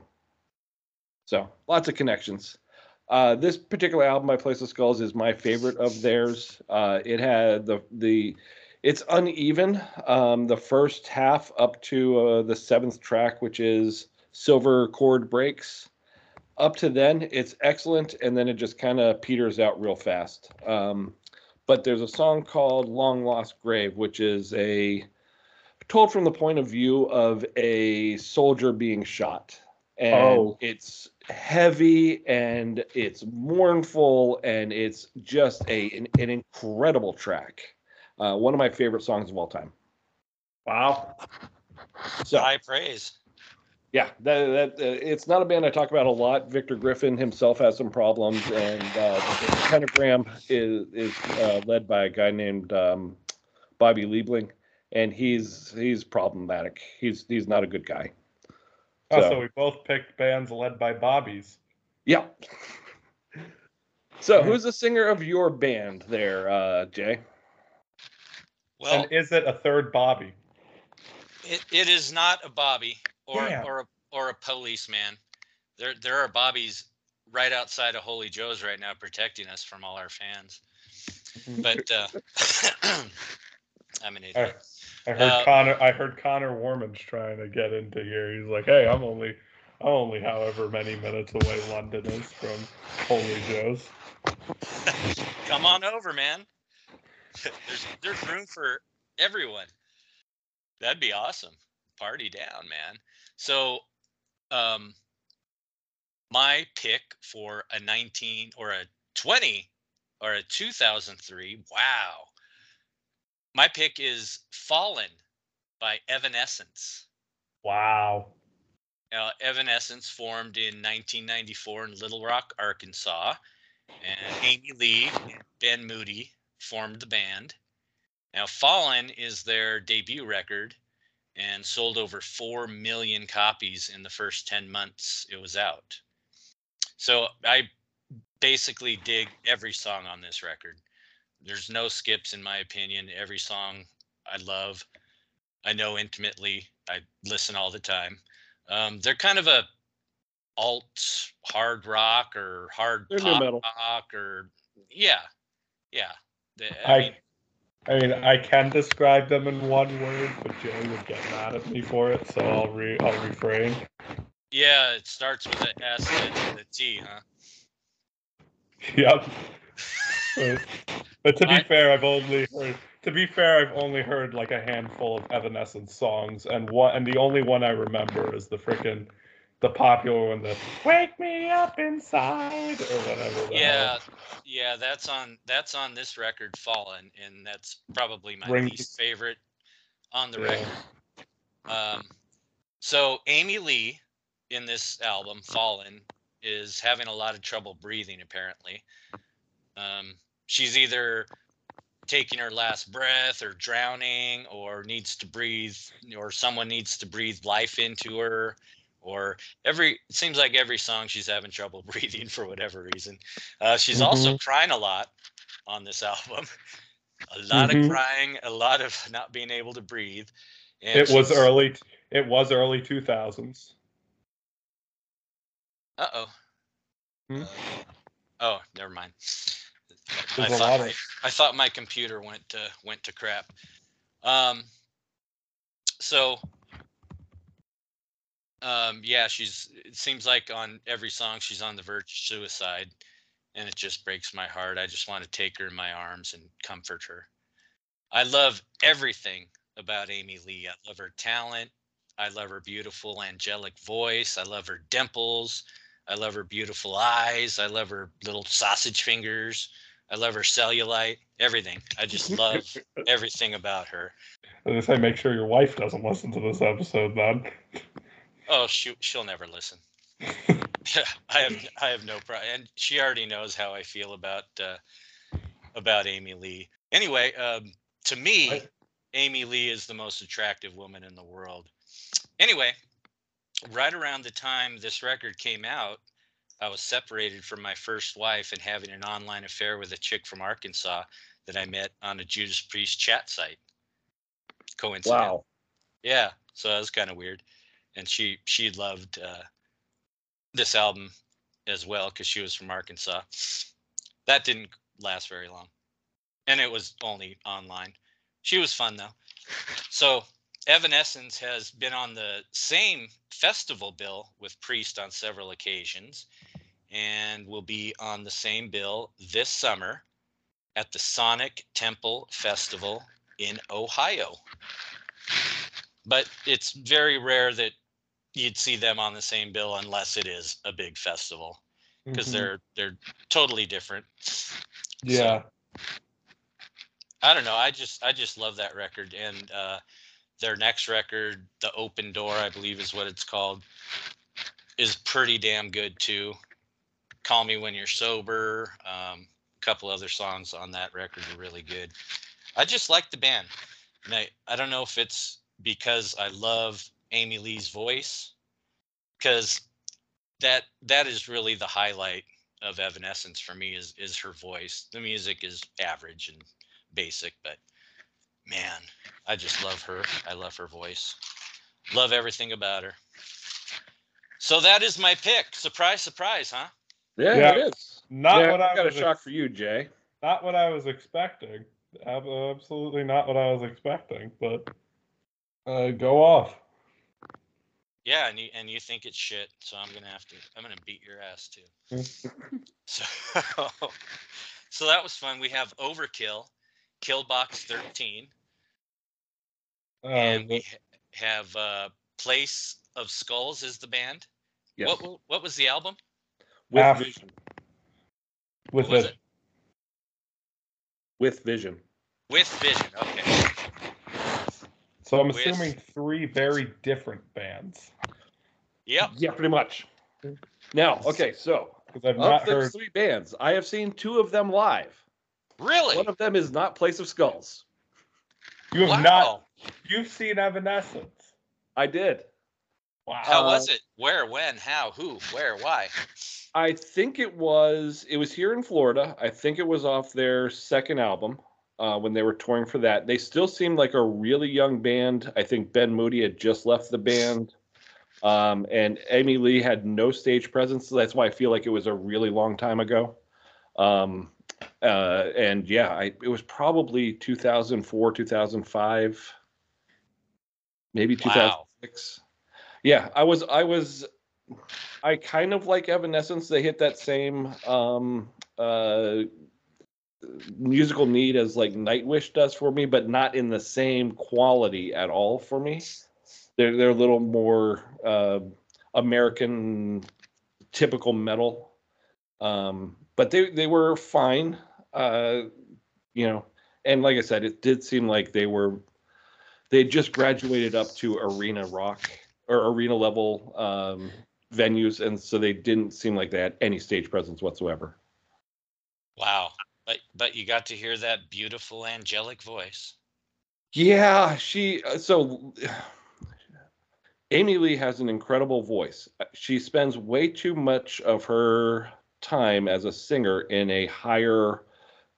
So lots of connections. Uh, this particular album by Place of Skulls is my favorite of theirs. Uh, it had the the it's uneven. Um, the first half up to uh, the seventh track, which is Silver Chord Breaks. Up to then, it's excellent, and then it just kind of peters out real fast. Um, but there's a song called Long Lost Grave, which is a told from the point of view of a soldier being shot. And Oh. it's heavy and it's mournful and it's just a an, an incredible track. Uh, one of my favorite songs of all time. Wow. So High praise. yeah, that, that uh, it's not a band I talk about a lot. Victor Griffin himself has some problems, and uh, the pentagram is is uh, led by a guy named um, Bobby Liebling, and he's he's problematic. He's he's not a good guy. Oh, so So- we both picked bands led by Bobbies. Yeah. So, who's the singer of your band there, uh, Jay? Well, and is it a third Bobby? it, it is not a Bobby or Damn. or a, or a policeman. There there are Bobbies right outside of Holy Joe's right now protecting us from all our fans. But uh, I'm an idiot. I heard Uh, Connor. I heard Connor Warman's trying to get into here. He's like, "Hey, I'm only, I'm only however many minutes away London is from Holy Joe's." Come on over, man. there's there's room for everyone. That'd be awesome. Party down, man. So, um, my pick for a 19 or a 20 or a 2003. Wow. My pick is "Fallen" by Evanescence. Wow. Now, Evanescence formed in 1994 in Little Rock, Arkansas, and Amy Lee and Ben Moody formed the band. Now, Fallen is their debut record and sold over 4 million copies in the first 10 months it was out. So I basically dig every song on this record. There's no skips, in my opinion. Every song I love. I know intimately. I listen all the time. Um, they're kind of a alt hard rock or hard They're pop metal. rock or yeah, yeah. The- I, I mean, I mean, I can describe them in one word, but Jay would get mad at me for it, so I'll re, I'll refrain. yeah, it starts with an S and ends with a T, huh? Yep. But, to be I- fair, I've only heard. To be fair, I've only heard like a handful of Evanescence songs, and one, and the only one I remember is the freaking the popular one, the "Wake Me Up Inside" or whatever. Yeah, hell. yeah, that's on that's on this record, Fallen, and that's probably my Ring- least favorite on the Yeah. record. Um, so Amy Lee in this album, Fallen, is having a lot of trouble breathing. Apparently, um, she's either taking her last breath, or drowning, or needs to breathe, or someone needs to breathe life into her. Or every it seems like every song she's having trouble breathing for whatever reason. Uh, she's also crying a lot on this album. A lot Mhm. of crying, a lot of not being able to breathe. And It was early. It was early two thousands. Uh oh. Hmm? oh, never mind. I There's a thought, lot my, of- I thought my computer went to went to crap. Um. So. Um. Yeah, she's. It seems like on every song she's on the verge of suicide, and it just breaks my heart. I just want to take her in my arms and comfort her. I love everything about Amy Lee. I love her talent. I love her beautiful angelic voice. I love her dimples. I love her beautiful eyes. I love her little sausage fingers. I love her cellulite. Everything. I just love everything about her. As I say, make sure your wife doesn't listen to this episode. Then. Oh, she she'll never listen. I have I have no problem, and she already knows how I feel about uh, about Amy Lee. Anyway, um, to me, Right. Amy Lee is the most attractive woman in the world. Anyway, right around the time this record came out, I was separated from my first wife and having an online affair with a chick from Arkansas that I met on a Judas Priest chat site. Coincidence. Wow. Yeah, so that was kind of weird, and she she loved uh, this album as well because she was from Arkansas. That didn't last very long, and it was only online. She was fun though. So Evanescence has been on the same festival bill with Priest on several occasions, and will be on the same bill this summer at the Sonic Temple Festival in Ohio. But it's very rare that you'd see them on the same bill unless it is a big festival because Mhm. they're they're totally different. yeah. I don't know. I just I just love that record and uh, their next record, The Open Door, I believe is what it's called, is pretty damn good too. Call Me When You're Sober. Um, a couple other songs on that record are really good. I just like the band. And I, I don't know if it's because I love Amy Lee's voice, because that that is really the highlight of Evanescence for me is is her voice. The music is average and basic, but man, I just love her. I love her voice. Love everything about her. So that is my pick. Surprise, surprise, huh? Yeah, Yeah. it is. Not yeah, what I got was a shock for you, Jay. not what I was expecting. Absolutely not what I was expecting. But uh, go off. Yeah, and you and you think it's shit, so I'm gonna have to. I'm gonna beat your ass too. so, so that was fun. We have Overkill, Killbox 13, Uh, and we ha- have uh, Place of Skulls is the band. Yes. What what was the album? With Af- vision. with What was it. it? With vision. With Vision. Okay. So I'm With- assuming three very different bands Yep. Yeah, pretty much. Now, okay, so because I've of not those heard. three bands, I have seen two of them live. Really? One of them is not Place of Skulls. You have wow. not. You've seen Evanescence. I did. Wow. How Uh, was it? Where? When? How? Who? Where? Why? I think it was it was here in Florida. I think it was off their second album uh, when they were touring for that. They still seemed like a really young band. I think Ben Moody had just left the band, um, and Amy Lee had no stage presence. So that's why I feel like it was a really long time ago. Um, uh, and yeah, I, it was probably 2004, 2005, maybe Wow. 2006. Yeah, I was I was I kind of like Evanescence. They hit that same um, uh, musical need as like Nightwish does for me, but not in the same quality at all for me. They're they're a little more uh, American, typical metal, um, but they they were fine. Uh, you know, and like I said, it did seem like they were they just graduated up to arena rock or arena level um, venues, and so they didn't seem like they had any stage presence whatsoever. Wow. But but you got to hear that beautiful angelic voice. Yeah, she uh, so Amy Lee has an incredible voice. Uh, She spends way too much of her time as a singer in a higher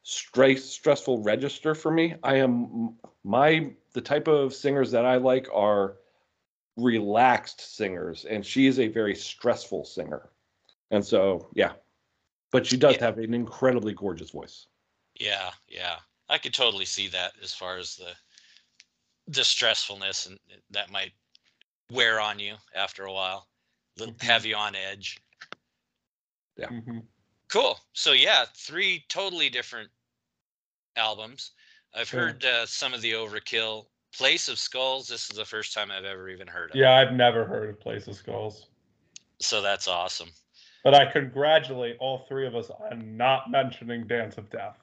stress stressful register for me. I am my the type of singers that I like are relaxed singers and she is a very stressful singer. And so, yeah. But she does Yeah. have an incredibly gorgeous voice. Yeah, yeah. I could totally see that as far as the the stressfulness and that might wear on you after a while. Little have you on edge. Mhm. Cool. So yeah, three totally different albums. I've Sure. heard uh, some of the Overkill. Place of Skulls. This is the first time I've ever even heard of. Yeah, I've never heard of Place of Skulls, So that's awesome. but I congratulate all three of us on not mentioning Dance of Death.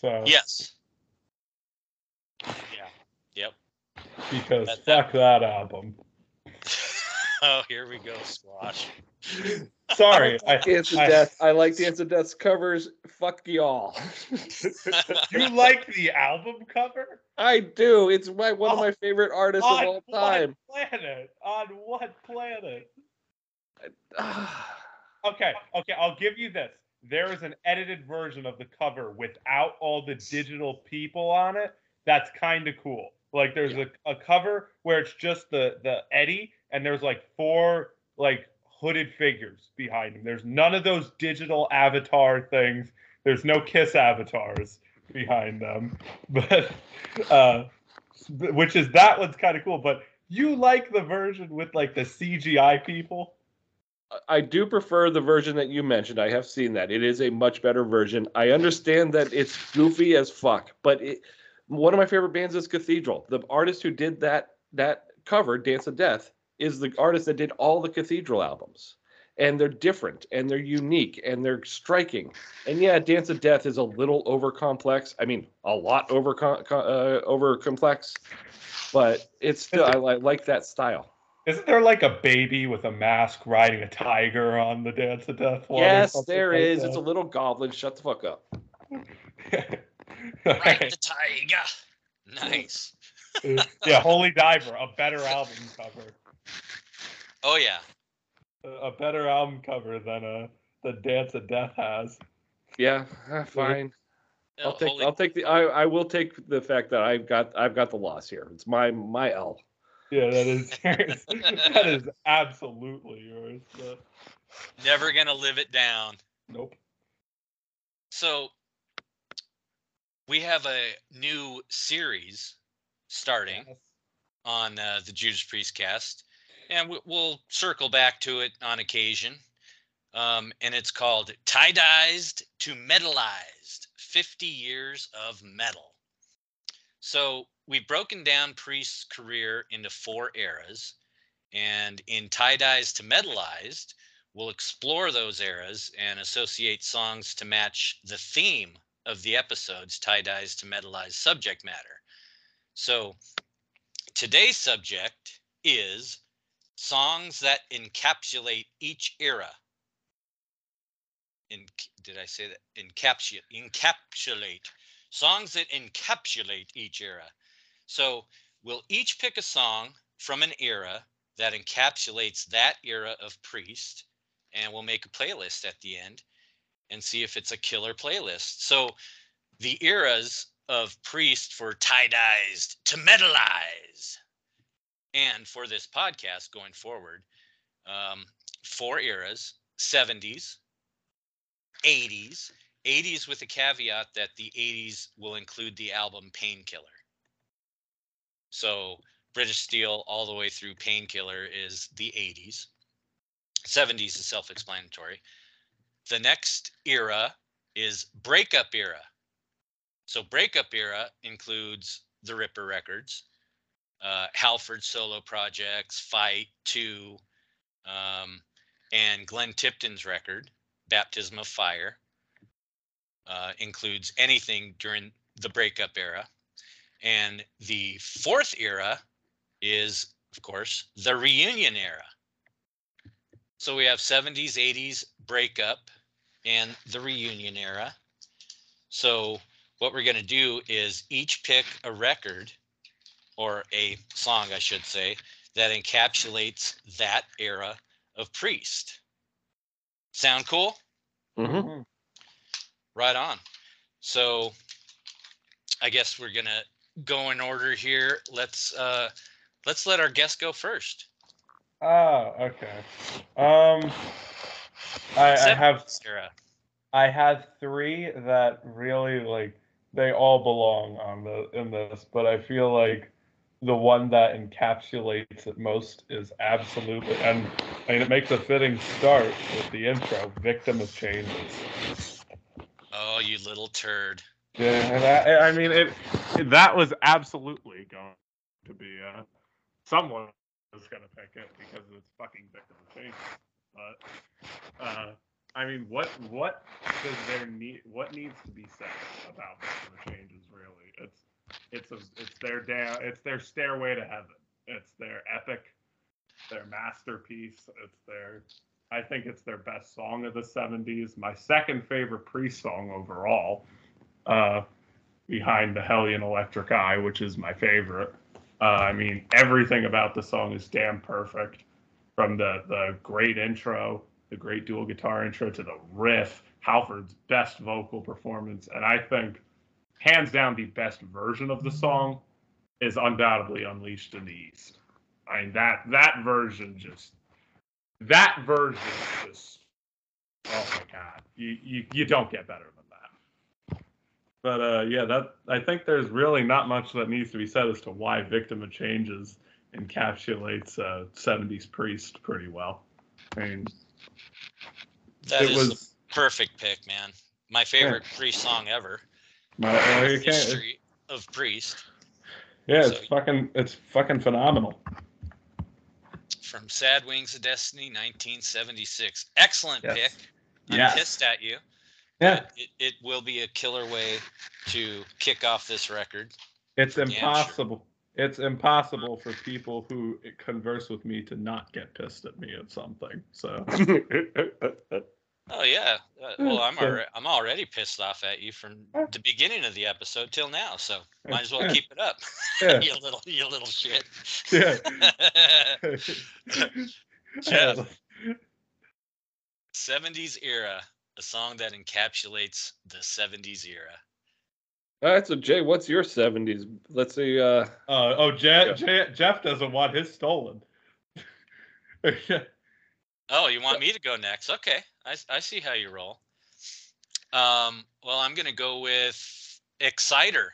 So Yes. Yeah. Yep. because That- fuck that album. oh, here we go, squash. Sorry, I, Dance of I- Death. I like Dance of Death's covers. Fuck y'all. you like the album cover? I do. It's my one of my favorite artists on of all what time. planet? On what planet? Okay, okay, I'll give you this. There is an edited version of the cover without all the digital people on it. That's kind of cool. Like there's a, a cover where it's just the the Eddie and there's like four like hooded figures behind him. There's none of those digital avatar things. There's no kiss avatars behind them. But uh which is that one's kind of cool, but you like the version with like the CGI people? I do prefer the version that you mentioned. I have seen that. It is a much better version. I understand that it's goofy as fuck, but it, one of my favorite bands is Cathedral. The artist who did that that cover, Dance of Death, is the artist that did all the Cathedral albums. And they're different and they're unique and they're striking. And yeah, Dance of Death is a little over complex. I mean, a lot over uh, over complex, but it's still I, I like that style. Isn't there like a baby with a mask riding a tiger on the Dance of Death? Yes, there like is. That? It's a little goblin. Shut the fuck up. Ride the tiger. Nice. yeah, Holy Diver, a better album cover. Oh yeah. A, better album cover than a uh, the Dance of Death has. Yeah, uh, fine. I'll take Holy... I'll take the I, I will take the fact that I've got I've got the loss here. It's my my L. Yeah, that is that is absolutely yours. But... Never gonna live it down. Nope. So we have a new series starting yes. on uh, the Judas Priest cast, and we, will circle back to it on occasion. Um, and it's called Tiedyzed to Metalized 50 Years of Metal. So we've broken down Priest's career into four eras. And in Tiedyzed to Metalized, we'll explore those eras and associate songs to match the theme of the episodes, Tiedyzed to Metalized subject matter. So today's subject is songs that encapsulate each era. In, did I say that? Encapsulate, encapsulate. Songs that encapsulate each era. So we'll each pick a song from an era that encapsulates that era of Priest, and we'll make a playlist at the end and see if it's a killer playlist. So the eras of Priest for tie dyes to metalize. And for this podcast going forward, um, four eras 70s, 80s, 80s with a caveat that the 80s will include the album Painkiller. So British Steel all the way through Painkiller is the 80s. 70s is self explanatory. The next era is breakup era. So breakup era includes the Ripper records, uh, Halford solo projects, Fight, Two, um, and Glenn Tipton's record, Baptism of Fire, uh, includes anything during the breakup era. And the fourth era is, of course, the reunion era. So we have 70s, 80s breakup and the reunion era. So what we're going to do is each pick a record or a song, I should say, that encapsulates that era of Priest. Sound cool? Mm-hmm. Right on. So I guess we're gonna go in order here. Let's uh let's let our guest go first. Oh, okay. Um I, I have Sarah. I had three that really like they all belong on the in this, but I feel like the one that encapsulates it most is absolutely and I mean it makes a fitting start with the intro, victim of changes. Oh, you little turd. Yeah, and I, I mean it, it, That was absolutely going to be. Uh, someone was going to pick it because it's fucking victim of changes. But uh, I mean, what what does there need? What needs to be said about victim of changes? Really, it's it's a it's their down it's their stairway to heaven. It's their epic, their masterpiece. It's their I think it's their best song of the 70s. My second favorite Priest song overall, uh, behind the Hellion Electric Eye, which is my favorite. Uh, I mean, everything about the song is damn perfect. From the, the great intro, the great dual guitar intro to the riff, Halford's best vocal performance. And I think, hands down, the best version of the song is undoubtedly Unleashed in the East. I mean, that, that version just that version just oh my god you, you you don't get better than that but uh yeah that i think there's really not much that needs to be said as to why victim of changes encapsulates uh 70s priest pretty well i mean That it is was the perfect pick, man. My favorite Priest song ever. My, well, uh, you can't- History of Priest yeah, it's fucking it's fucking phenomenal. from Sad Wings of Destiny, 1976. Excellent Yes. pick. I'm Yes. pissed at you. Yeah, but It, it will be a killer way to kick off this record. it's sure. impossible. It's impossible for people who converse with me to not get pissed at me at something. So Oh yeah. Uh, well, I'm already, I'm already pissed off at you from the beginning of the episode till now. So might as well keep it up. yeah, you little you little shit. yeah. Jeff. 70s era, a song that encapsulates the 70s era. All right, so Jay, what's your '70s? Let's see. Uh, Uh, oh, Jeff, Yeah. Jeff doesn't want his stolen. Oh, you want me to go next? Okay, I, I see how you roll. Um, well, I'm gonna go with Exciter.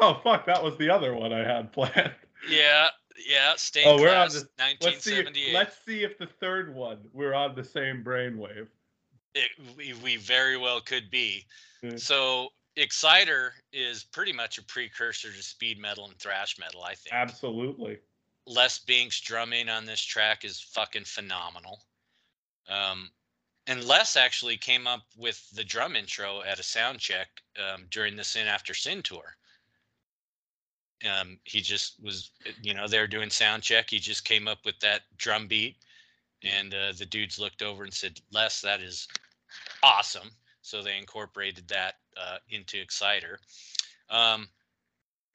oh fuck, that was the other one I had planned. Yeah, yeah. Stay Oh, we're on the- Let's see. 1978. Let's see if the third one we're on the same brainwave. It, we, we very well could be. Mm. So Exciter is pretty much a precursor to speed metal and thrash metal. I think. Absolutely. Les Binks drumming on this track is fucking phenomenal. Um, and Les actually came up with the drum intro at a sound check um, during the Sin After Sin tour. Um, he just was, you know, they were doing sound check. He just came up with that drum beat, and uh, the dudes looked over and said, "Les, that is awesome." So they incorporated that uh, into Exciter. Um,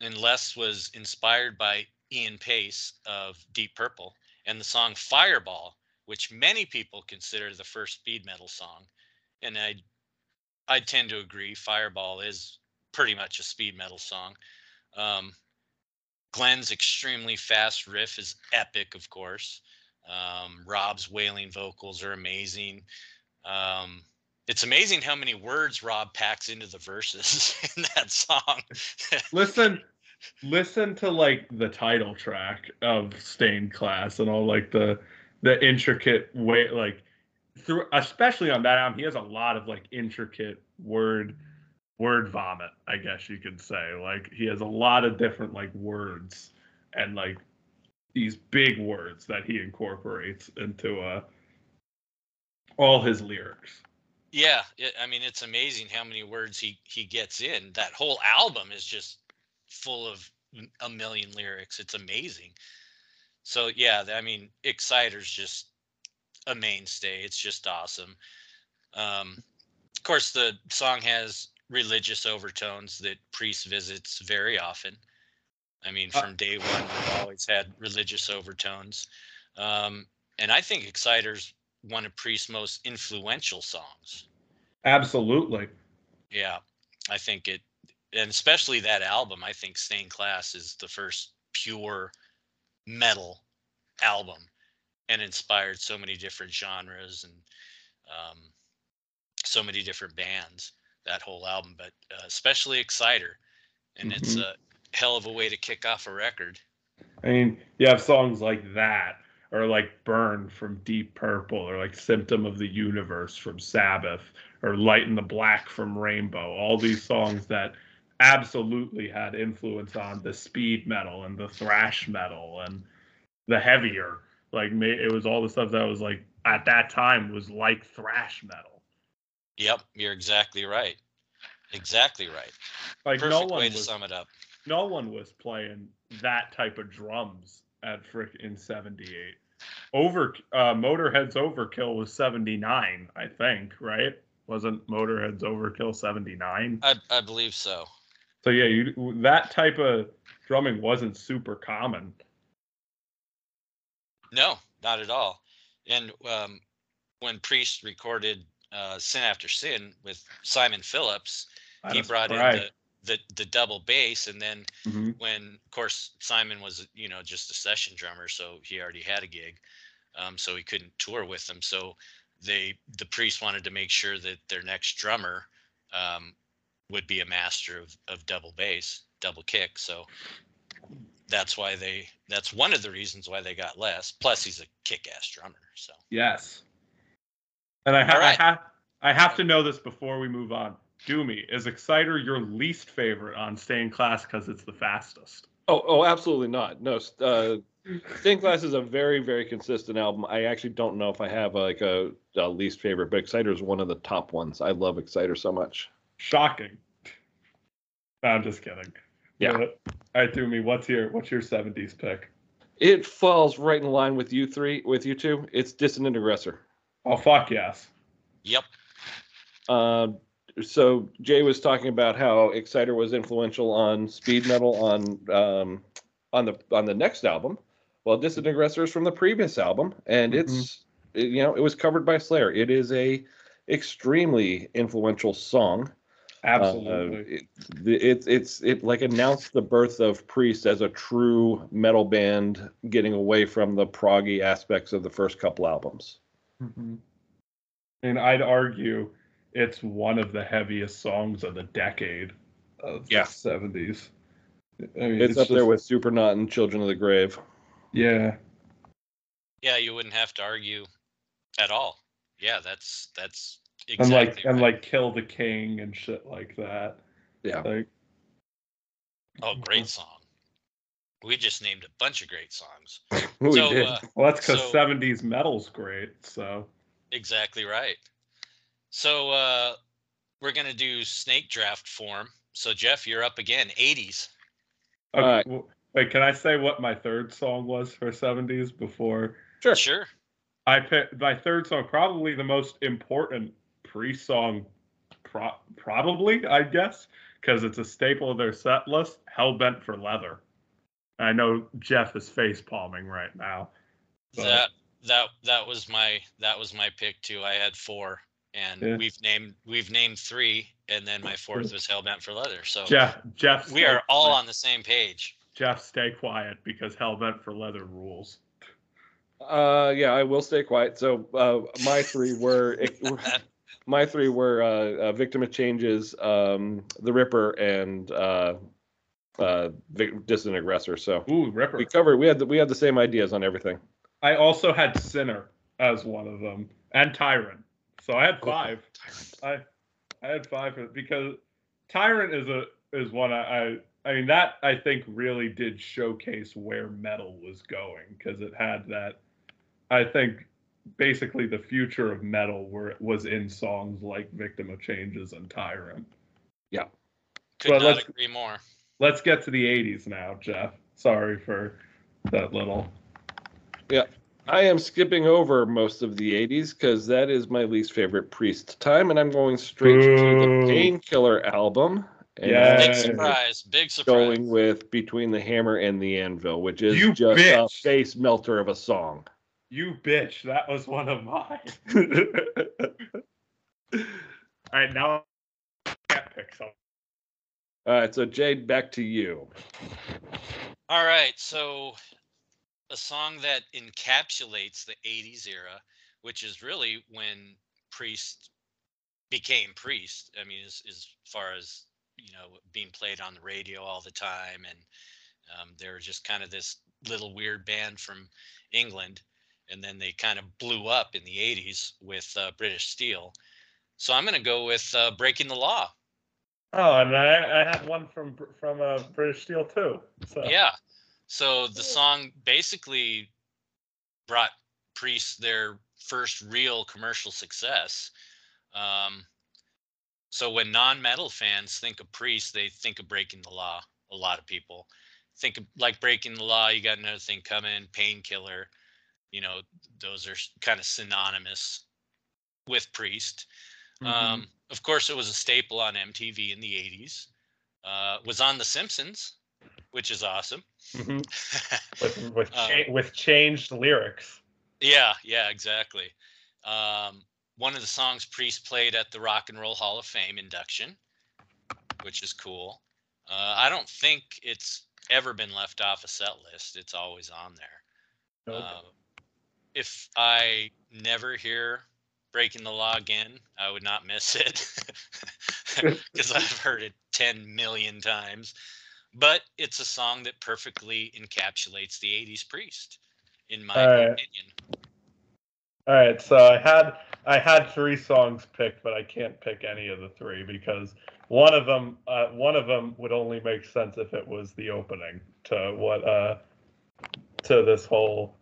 and Les was inspired by Ian Pace of Deep Purple and the song Fireball, which many people consider the first speed metal song. And I I tend to agree Fireball is pretty much a speed metal song. Um, Glenn's extremely fast riff is epic, of course. Um, Rob's wailing vocals are amazing. Um, it's amazing how many words Rob packs into the verses in that song. Listen, listen to like the title track of Stained Class and all like the the intricate way like through especially on that album he has a lot of like intricate word word vomit i guess you could say like he has a lot of different like words and like these big words that he incorporates into uh all his lyrics Yeah, it, I mean it's amazing how many words he he gets in. That whole album is just full of a million lyrics. It's amazing. So yeah, I mean Exciter's just a mainstay. It's just awesome. Um, of course, the song has religious overtones that Priest visits very often. I mean, Uh, from day one, we've always had religious overtones. Um, and I think Exciter's one of Priest's most influential songs. absolutely Yeah, I think it, and especially that album. I think Stained Class is the first pure metal album, and inspired so many different genres and um, so many different bands. That whole album, but uh, especially Exciter, and it's Mhm. a hell of a way to kick off a record. I mean, you have songs like that, or like Burn from Deep Purple, or like Symptom of the Universe from Sabbath, or Light in the Black from Rainbow. All these songs that absolutely had influence on the speed metal and the thrash metal and the heavier. Like, it was all the stuff that was like, at that time, was like thrash metal. Yep, you're exactly right. Exactly right. Like, Perfect no one way to was sum it up. no one was playing that type of drums at frick in 78 over uh motorhead's overkill was 79 i think right wasn't motorhead's overkill 79 I, I believe so. So yeah you that type of drumming wasn't super common No, not at all. And um, when Priest recorded uh, "Sin After Sin" with Simon Phillips, Let he brought in the, the the double bass, and then Mhm. when, of course, Simon was you know just a session drummer, so he already had a gig, um, so he couldn't tour with them. So they the Priest wanted to make sure that their next drummer um, would be a master of, of double bass, double kick. So that's why they that's one of the reasons why they got Les. Plus, he's a kick-ass drummer. So yes And I, ha- All right. I have I have to know this before we move on. Doomy, is Exciter your least favorite on Stained Class because it's the fastest? Oh, oh, absolutely not. No, uh, Stained Class is a very, very consistent album. I actually don't know if I have like a, a least favorite, but Exciter is one of the top ones. I love Exciter so much. Shocking. No, I'm just kidding. Yeah. Uh, all right, Doomy, what's your what's your 70s pick? It falls right in line with you three, with you two. It's Dissident Aggressor. Oh fuck yes. Yep. Uh, so Jay was talking about how Exciter was influential on speed metal on um, on the on the next album. Well, Dissident Aggressor is from the previous album, and it's it- you know it was covered by Slayer. It is a extremely influential song. Absolutely. Uh, it, it's it's it like announced the birth of Priest as a true metal band, getting away from the proggy aspects of the first couple albums. Mhm. And I'd argue it's one of the heaviest songs of the decade of Yeah. the 70s. I mean, It's, up there with Supernaut and Children of the Grave. yeah. Yeah, you wouldn't have to argue at all. Yeah, that's that's And exactly like and like Kill the King and shit like that. Yeah. Like oh, great song. We just named a bunch of great songs. We so did. Uh, well that's because So- 70s metal's great. So exactly right. So uh, we're gonna do snake draft form. So Jeff, you're up again. 80s. okay, Alright. w- wait, can I say what my third song was for 70s before sure. Sure. I picked my third song, probably the most important Priest song, pro- probably I guess, because it's a staple of their set list. Hell bent for leather. I know Jeff is face palming right now. but- That that that was my that was my pick too. I had four, and Yeah. we've named we've named three, and then my fourth was Hellbent for Leather. So Jeff, Jeff, we are all quiet. on the same page. Jeff, stay quiet because hell bent for leather rules. Uh, yeah, I will stay quiet. So uh, my three were my three were uh, uh, Victim of Changes, um, The Ripper, and uh, uh, Dissident Aggressor. So Ooh, Ripper. we covered. We had the, we had the same ideas on everything. I also had Sinner as one of them, and Tyrant. So I had Oh. five. I I had five for- because Tyrant is a is one I, I I mean that I think really did showcase where metal was going because it had that I think basically the future of metal where it was in songs like Victim of Changes and Tyrant. Yeah. Could Well, not let's- agree more. Let's get to the 80s now, Jeff. Sorry for that little Yeah. I am skipping over most of the 80s because that is my least favorite Priest time, and I'm going straight to the Painkiller album. And Yeah. Big surprise! Big surprise! going with Between the Hammer and the Anvil, which is You just a bitch. face melter of a song. You bitch, that was one of mine. All right, now I can't pick something. All right, so Jay, back to you. All right, so a song that encapsulates the 80s era, which is really when Priest became Priest. I mean, as, as far as, you know, being played on the radio all the time. And um, they're just kind of this little weird band from England. And then they kind of blew up in the 80s with uh, British Steel. So I'm going to go with uh, Breaking the Law. Oh, and I, I had one from from uh, British Steel too. So Yeah. So the song basically brought Priest their first real commercial success. Um, so when non-metal fans think of Priest, they think of Breaking the Law. A lot of people think of like Breaking the Law. You got another thing coming, Painkiller. You know, those are kind of synonymous with Priest. Mhm. Um, of course, it was a staple on MTV in the 80s. Uh, was on The Simpsons, which is awesome. Mhm. with with, Uh, cha- with changed lyrics. yeah, yeah, exactly. Um, one of the songs Priest played at the Rock and Roll Hall of Fame induction, which is cool. Uh, I don't think it's ever been left off a set list. It's always on there. Nope. Uh, if I never hear Breaking the Law again, I would not miss it because I've heard it 10 million times. But it's a song that perfectly encapsulates the 80s priest, in my All right. opinion. All right, so I had I had three songs picked, but I can't pick any of the three because one of them uh, one of them would only make sense if it was the opening to what uh to this whole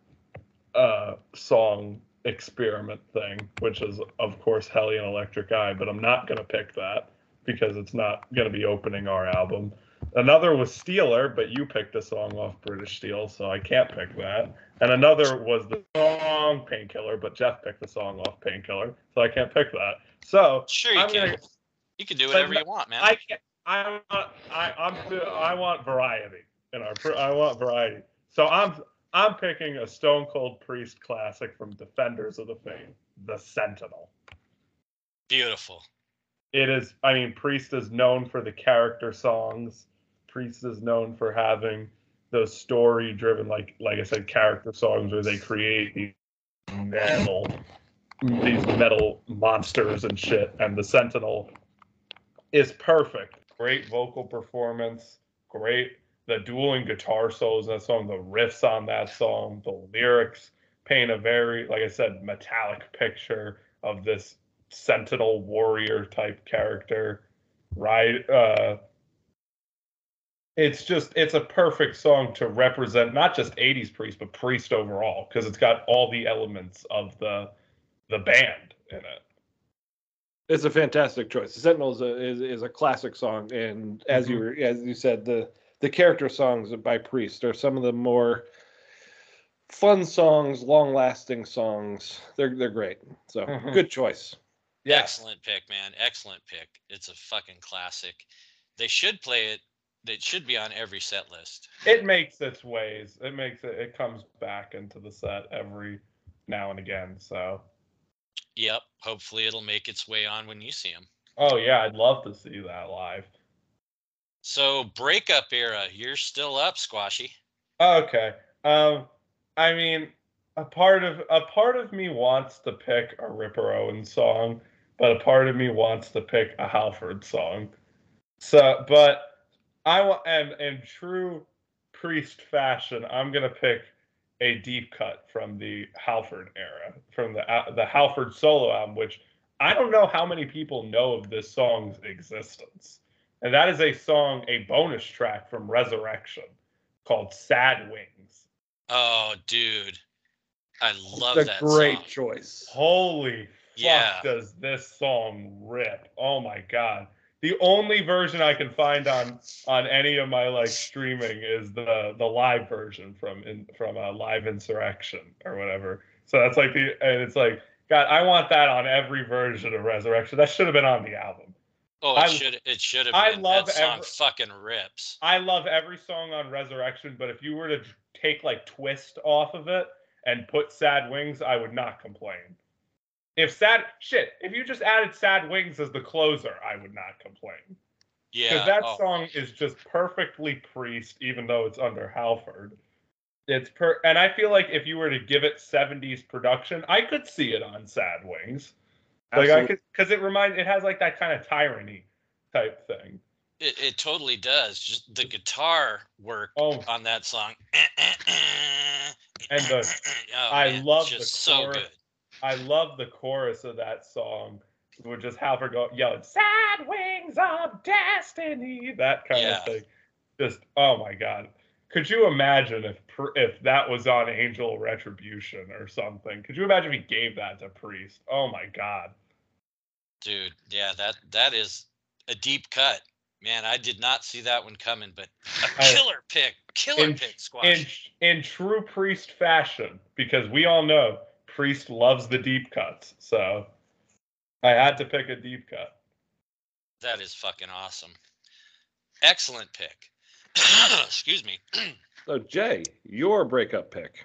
uh song experiment thing, which is of course Hellion Electric Eye, but I'm not gonna pick that because it's not gonna be opening our album. Another was Steeler, but you picked a song off British Steel, so I can't pick that. And another was the song Painkiller, but Jeff picked the song off Painkiller, so I can't pick that. So Sure, you I'm can. gonna- You can do whatever you want, man. I can't. I want. I, I'm. I want variety in our. I want variety. So I'm. I'm picking a Stone Cold Priest classic from Defenders of the Faith, The Sentinel. Beautiful. It is. I mean, Priest is known for the character songs. Priest is known for having those story-driven, like like I said, character songs where they create these metal, these metal monsters and shit. And the Sentinel is perfect. Great vocal performance. Great the dueling guitar solos in that song, the riffs on that song, the lyrics paint a very, like I said, metallic picture of this sentinel warrior type character. Right? Uh, it's just it's a perfect song to represent not just 80s priest but priest overall because it's got all the elements of the the band in it It's a fantastic choice. The Sentinel is a, is, is a classic song, and as you were, as you said, the the character songs by Priest are some of the more fun songs, long lasting songs. They're they're great. So Mhm. good choice. Excellent pick, man. Excellent pick. It's a fucking classic. They should play it. It should be on every set list. it makes its ways it makes it it comes back into the set every now and again so Yep. Hopefully, it'll make its way on when you see them. oh yeah i'd love to see that live So, breakup era. You're still up, Squashy. Okay. Um, I mean, a part of a part of me wants to pick a Ripper Owens song, but a part of me wants to pick a Halford song. So, but I want, and in true priest fashion, I'm gonna pick a deep cut from the Halford era, from the uh, the Halford solo album, which I don't know how many people know of this song's existence. And that is a song, a bonus track from Resurrection called Sad Wings. Oh, dude. I love it's a that great song. choice. Holy fuck, does this song rip? Oh my god. The only version I can find on on any of my like streaming is the the live version from in from a live insurrection or whatever. So that's like the and it's like God, I want that on every version of Resurrection. That should have been on the album. Oh, I- it should it should have I been. love that song every- fucking rips. I love every song on Resurrection, but if you were to take like Twist off of it and put Sad Wings, I would not complain. If Sad shit, if you just added Sad Wings as the closer, I would not complain. Yeah, because that oh, song is just perfectly priest, even though it's under Halford. It's per and I feel like if you were to give it 70s production, I could see it on Sad Wings. Like I Absolutely. could because it reminds it has like that kind of tyranny type thing. It, it totally does. Just the guitar work Oh. on that song. And the- oh, I man, love the just so chorus. good. I love the chorus of that song, with just Halford go yelling "Sad wings of destiny," that kind Yeah. of thing. Just oh my god, could you imagine if if that was on Angel Retribution or something? Could you imagine if he gave that to Priest? Oh my god. Dude, yeah, that that is a deep cut. Man, I did not see that one coming, but a killer pick. Killer in, pick, in Squash. in true Priest fashion, because we all know Priest loves the deep cuts. So I had to pick a deep cut. That is fucking awesome. Excellent pick. Excuse me. So Jay, your breakup pick.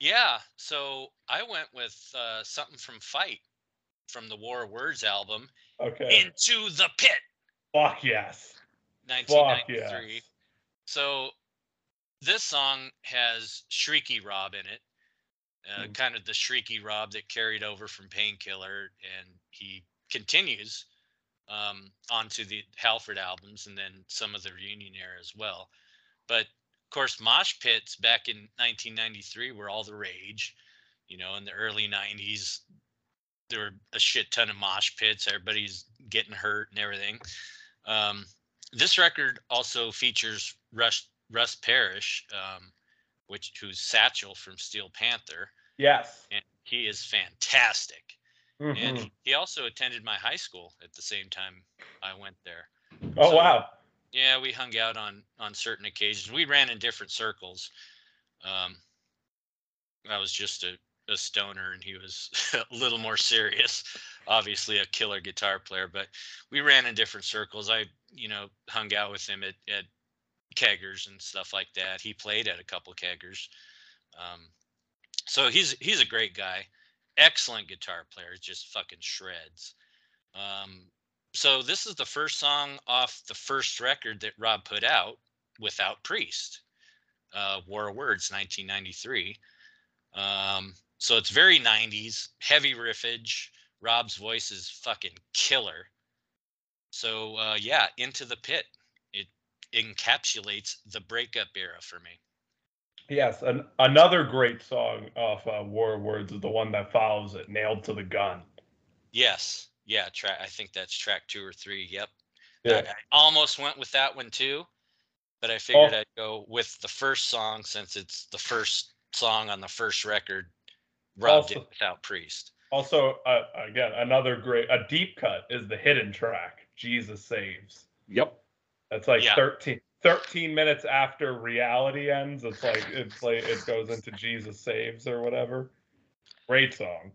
Yeah, so I went with uh, something from Fight from the War of Words album, Okay. Into the Pit, Fuck yes. Fuck 1993. yes. So this song has Shrieky Rob in it, uh, Mhm. kind of the Shrieky Rob that carried over from Painkiller, and he continues um, onto the Halford albums and then some of the reunion era as well. But of course, mosh pits back in 1993 were all the rage. You know, in the early 90s, there were a shit ton of mosh pits. Everybody's getting hurt and everything. Um, this record also features Russ Russ Parrish, um, which who's Satchel from Steel Panther, Yes. and he is fantastic. And Mhm. he- he also attended my high school at the same time I went there. Oh so- wow. Yeah, we hung out on on certain occasions. We ran in different circles. Um, I was just a, a stoner, and he was a little more serious. Obviously, a killer guitar player, but we ran in different circles. I, you know, hung out with him at at keggers and stuff like that. He played at a couple keggers. Um, so he's he's a great guy, excellent guitar player. Just fucking shreds. Um, so this is the first song off the first record that Rob put out without Priest. Uh, War of Words, 1993. Um, so it's very 90s, heavy riffage. Rob's voice is fucking killer. So uh, yeah, into the pit. It encapsulates the breakup era for me. Yes, an, another great song off uh, War of Words is the one that follows it, "Nailed to the Gun." Yes, yeah. Track. I think that's track two or three. Yep. Yeah. I, I almost went with that one too, but I figured Oh. I'd go with the first song since it's the first song on the first record. Rob did Also- without Priest. Also, uh, again, another great a deep cut is the hidden track, "Jesus Saves." Yep. That's like Yeah. 13, 13 minutes after reality ends. It's like it's like it goes into Jesus Saves or whatever. Great song.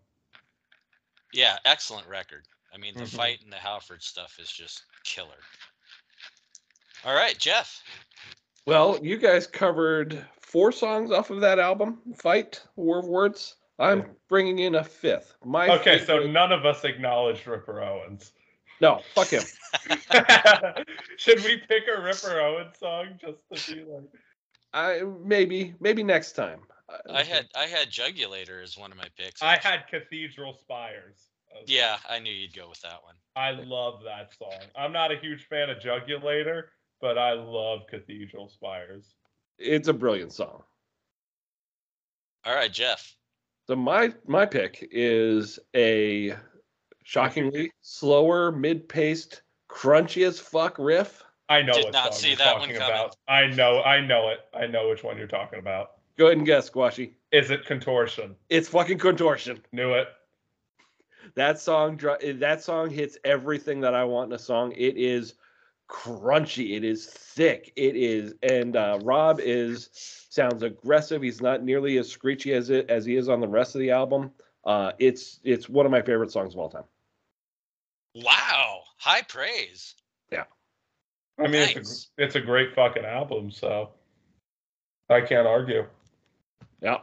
Yeah, excellent record. I mean, the Mhm. fight and the Halford stuff is just killer. All right, Jeff. Well, you guys covered four songs off of that album, Fight, War of Words. I'm bringing in a fifth. My Okay, so favorite- none of us acknowledged Ripper Owens. no, fuck him. Should we pick a Ripper Owens song just to be like? I maybe maybe next time. I had I had Jugulator as one of my picks. I had Cathedral Spires. Yeah, I knew you'd go with that one. I love that song. I'm not a huge fan of Jugulator, but I love Cathedral Spires. It's a brilliant song. All right, Jeff. So my my pick is a shockingly slower, mid-paced, crunchy as fuck riff. I know Did what not see you're that one talking coming. about. I know, I know it. I know which one you're talking about. Go ahead and guess, Squashy. Is it Contortion? It's fucking contortion. Knew it. That song that song hits everything that I want in a song. It is crunchy. It is thick. It is and uh, Rob is sounds aggressive. He's not nearly as screechy as it as he is on the rest of the album. Uh, it's it's one of my favorite songs of all time. Wow, high praise. Yeah, I mean, it's a it's a great fucking album, so I can't argue. Yeah.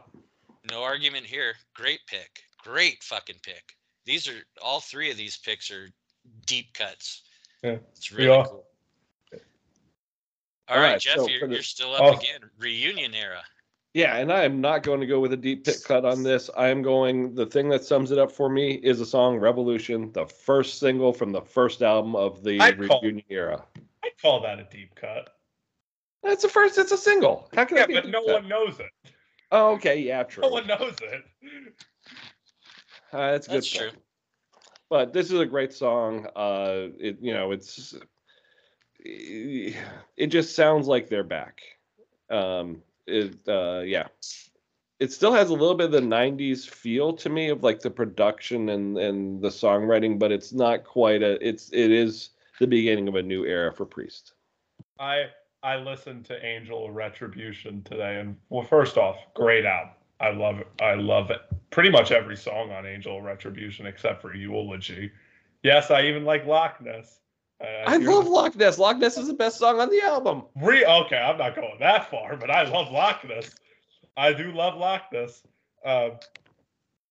No argument here. Great pick. Great fucking pick. These are all three of these picks are deep cuts. Yeah. It's We really all- cool. All All right, right, Jeff, so you're, the- you're still up Oh. again. Reunion era. Yeah, and I am not going to go with a deep pit cut on this. I am going. The thing that sums it up for me is the song "Revolution," the first single from the first album of the I'd call- reunion era. I call that a deep cut. That's the first. It's a single. How can Yeah, that be? but no cut? one knows it. Oh, okay, yeah, true. No one knows it. Uh, that's a good. That's true. But this is a great song. Uh, it you know it's it just sounds like they're back. Um, it uh, yeah. It still has a little bit of the '90s feel to me of like the production and and the songwriting, but it's not quite a. It's it is the beginning of a new era for Priest. I I listened to Angel Retribution today, and well, first off, great album. I love it. I love it. Pretty much every song on Angel Retribution except for Eulogy. Yes, I even like Loch Ness. Uh, I love the- Loch Ness. Loch Ness is the best song on the album. Re- okay, I'm not going that far, but I love Loch Ness. I do love Loch Ness. Uh,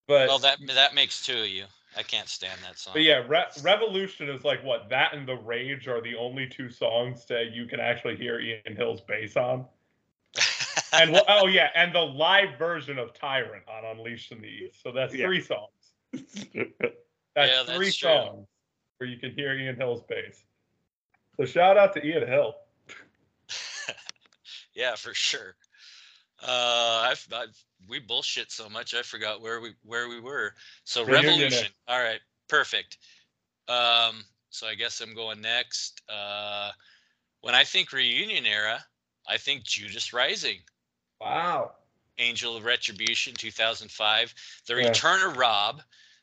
but Well, that that makes two of you. I can't stand that song. But yeah, Re- Revolution is like what that and The Rage are the only two songs that you can actually hear Ian Hill's bass on. And well, oh yeah, and the live version of Tyrant on Unleashed in the East. So that's Yeah. three songs. That's Yeah, that's three true. songs where you can hear Ian Hill's bass. So shout out to Ian Hill. yeah, for sure. Uh, I've, I've we bullshit so much I forgot where we where we were. So Reunion. Revolution. All right, perfect. Um, so I guess I'm going next. Uh, when I think reunion era, I think Judas Rising, Wow. Angel of Retribution, 2005, The Yeah. Return of Rob.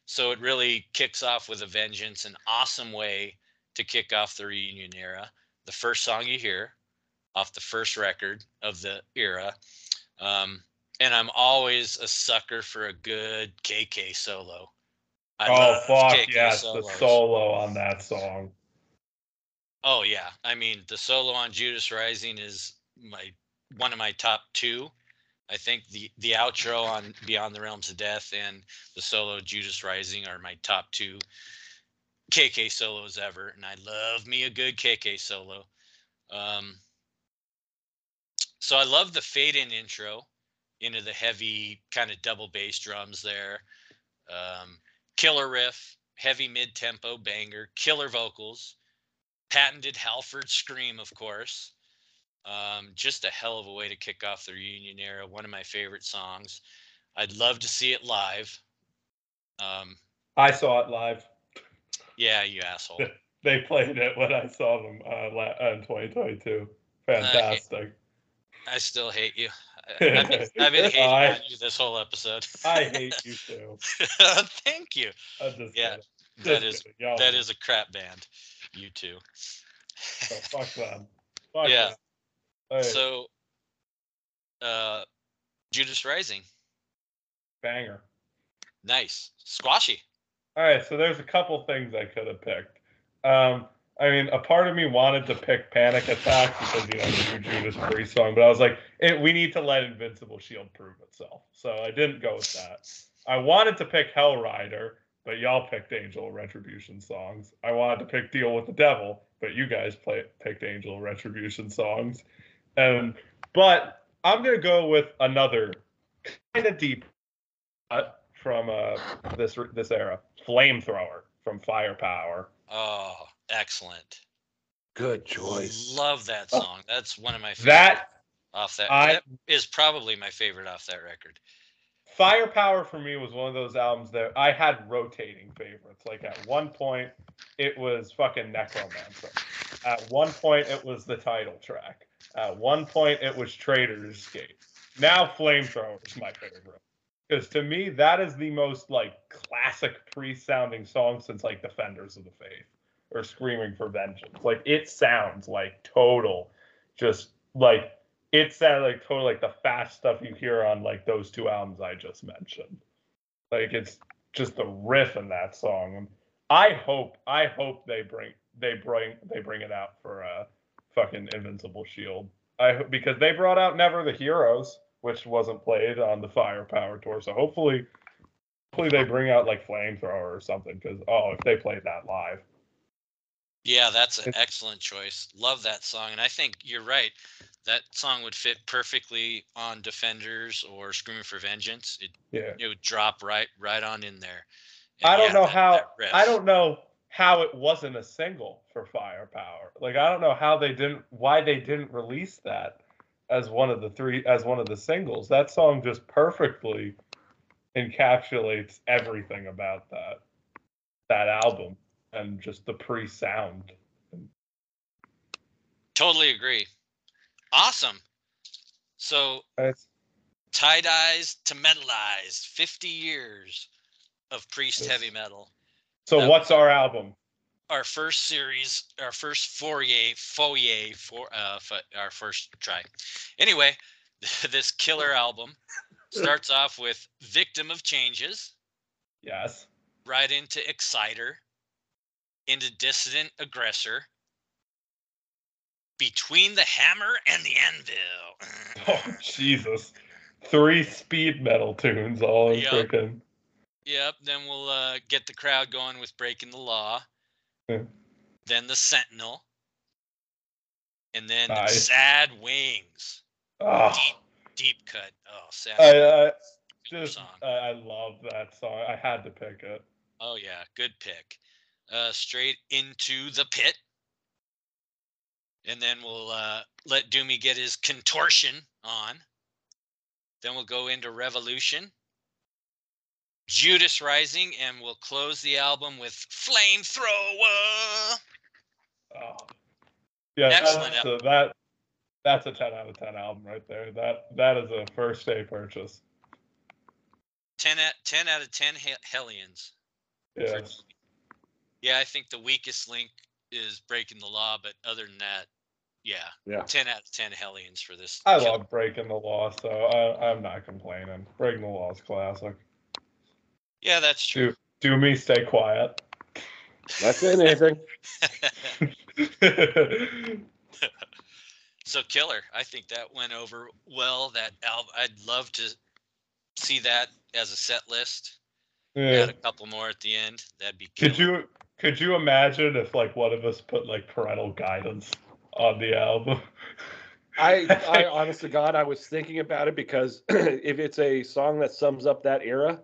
So it really kicks off with a vengeance, an awesome way to kick off the reunion era. The first song you hear off the first record of the era. Um, and I'm always a sucker for a good KK solo. I oh fuck KK yes, solos. the solo on that song. Oh yeah, I mean the solo on Judas Rising is my one of my top two. I think the the outro on Beyond the Realms of Death and the solo Judas Rising are my top two KK solos ever, and I love me a good KK solo. Um, so I love the fade in intro into the heavy kind of double bass drums there. Um, killer riff, heavy mid tempo banger, killer vocals patented Halford scream, of course. Um, just a hell of a way to kick off the reunion era. One of my favorite songs. I'd love to see it live. Um, I saw it live. yeah, you asshole. They played it when I saw them uh, in 2022. Fantastic. I still hate you. I- I've been, I've been hating I- on you this whole episode. I hate you too. Thank you. Yeah. That is that is a crap band. You too. So fuck them. Fuck Yeah. them. Hey, So, uh, Judas Rising, banger. nice, squashy. All right, so there's a couple things I could have picked. Um, I mean, a part of me wanted to pick Panic Attack because you know the new Judas Priest song, but I was like, it, we need to let Invincible Shield prove itself, so I didn't go with that. I wanted to pick Hellrider, but y'all picked Angel Retribution songs. I wanted to pick Deal with the Devil, but you guys play, picked Angel Retribution songs. And but I'm gonna go with another kind of deep cut from uh, this this era, Flamethrower from Firepower. Oh, excellent. Good choice. Love that Oh. song. That's one of my favorite That off that. I- that is probably my favorite off that record. Firepower for me was one of those albums that I had rotating favorites. Like at one point, it was fucking Necromancer. At one point, it was the title track. At one point, it was Traitors Gate. Now, Flamethrower is my favorite. Because to me, that is the most like classic Priest-sounding song since like Defenders of the Faith or Screaming for Vengeance. Like it sounds like total, just like it sounded like total like the fast stuff you hear on like those two albums I just mentioned. Like it's just the riff in that song. I hope I hope they bring they bring they bring it out for uh fucking Invincible Shield. I because they brought out Never the Heroes, which wasn't played on the Firepower tour. So hopefully hopefully they bring out like Flamethrower or something because oh if they played that live. Yeah, that's an excellent choice. Love that song, and I think you're right. That song would fit perfectly on Defenders or Screaming for Vengeance. It Yeah. it would drop right right on in there. I don't yeah, know that- how that. I don't know how it wasn't a single for Firepower. Like I don't know how they didn't why they didn't release that as one of the three as one of the singles. That song just perfectly encapsulates everything about that that album and just the pre-sound. Totally agree. Awesome. So It's, Tiedyzed to Metalized, 50 years of Priest heavy metal. So what's our album? Our first series, our first foyer, foyer for uh, our first try. Anyway, this killer album starts off with "Victim of Changes," Yes. right into "Exciter," into "Dissident Aggressor," between the hammer and the anvil. Oh Jesus. Three speed metal tunes all in Yup. freaking Yep. Then we'll uh, get the crowd going with breaking the law. Yeah. Then the Sentinel. And then Nice. Sad Wings. oh, Deep cut. Oh, Sad I, I just. I, I love that song. I had to pick it. Oh yeah, good pick. Uh, straight into the pit. And then we'll uh, let Doomy get his contortion on. Then we'll go into Revolution, Judas Rising, and we'll close the album with Flamethrower. Oh. Yeah, Excellent that's a, that that's a ten out of ten album right there. That that is a first day purchase. 10 out, 10 out of 10 he- Hellions. Yes. Yeah, I think the weakest link is breaking the law, but other than that, yeah, Yeah. 10 out of 10 Hellions for this. I killer. love breaking the law, so I, I'm not complaining. Breaking the law is classic. Yeah, that's true. Do do me stay quiet. Not saying anything. So killer, I think that went over well. That album, I'd love to see that as a set list. Yeah. Add a couple more at the end. That'd be killer. Could you could you imagine if like one of us put like parental guidance on the album? I, I honest to God, I was thinking about it because if it's a song that sums up that era,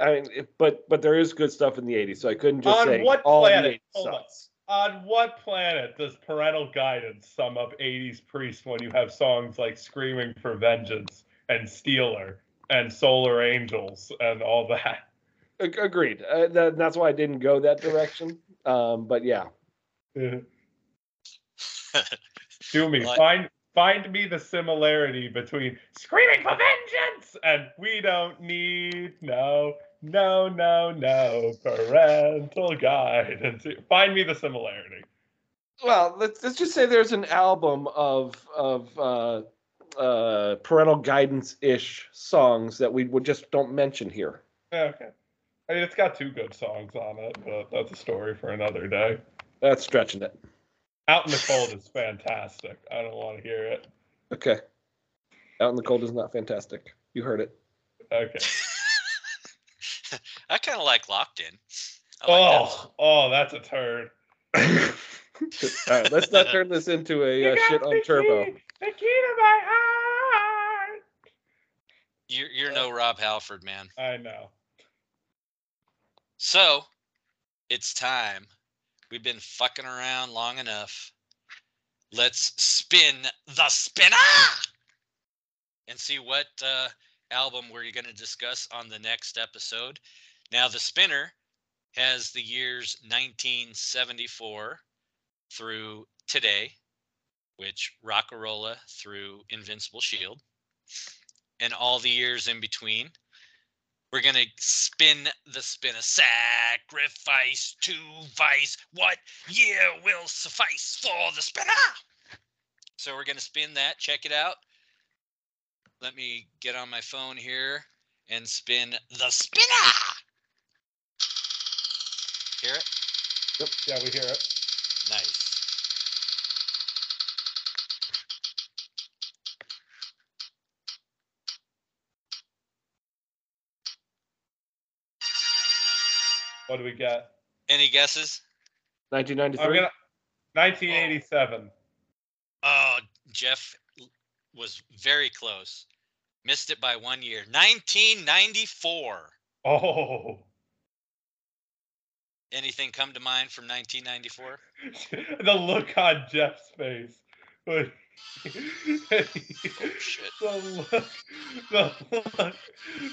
I mean, if, but but there is good stuff in the '80s, so I couldn't just On say what all the planet? 80s on. sucks. On what planet does parental guidance sum up 80s priest when you have songs like Screaming for Vengeance and Stealer and Solar Angels and all that? Agreed. Uh, that, that's why I didn't go that direction. Um, but yeah, Do me What? find find me the similarity between Screaming for Vengeance and We Don't Need No No No No Parental Guidance. Find me the similarity. well, let's let's just say there's an album of of uh, uh, parental guidance ish songs that we would just don't mention here. Okay. I mean, it's got two good songs on it, but that's a story for another day. That's stretching it. Out in the Cold is fantastic. I don't want to hear it. Okay. Out in the cold is not fantastic. You heard it. Okay. I kind of like Locked In. I like that. Oh, oh, that's a turd. All right, let's not turn this into a uh, shit on the turbo. key- The key to my heart. You're, you're no Rob Halford, man. I know. So it's time. We've been fucking around long enough. Let's spin the spinner and see what uh, album we're going to discuss on the next episode. Now, the spinner has the years 1974 through today, which Rocka Rolla through Invincible Shield, and all the years in between. We're gonna spin the spin sacrifice to vice. What year will suffice for the spinner? So we're gonna spin that. Check it out. Let me get on my phone here and spin the spinner. Hear it? Yep. Yeah, we hear it. Nice. What do we got? Any guesses? 1993. Gonna, 1987. Oh, Jeff was very close. Missed it by one year. 1994. Oh. Anything come to mind from 1994? the look on Jeff's face. when- oh, shit. The look, the look,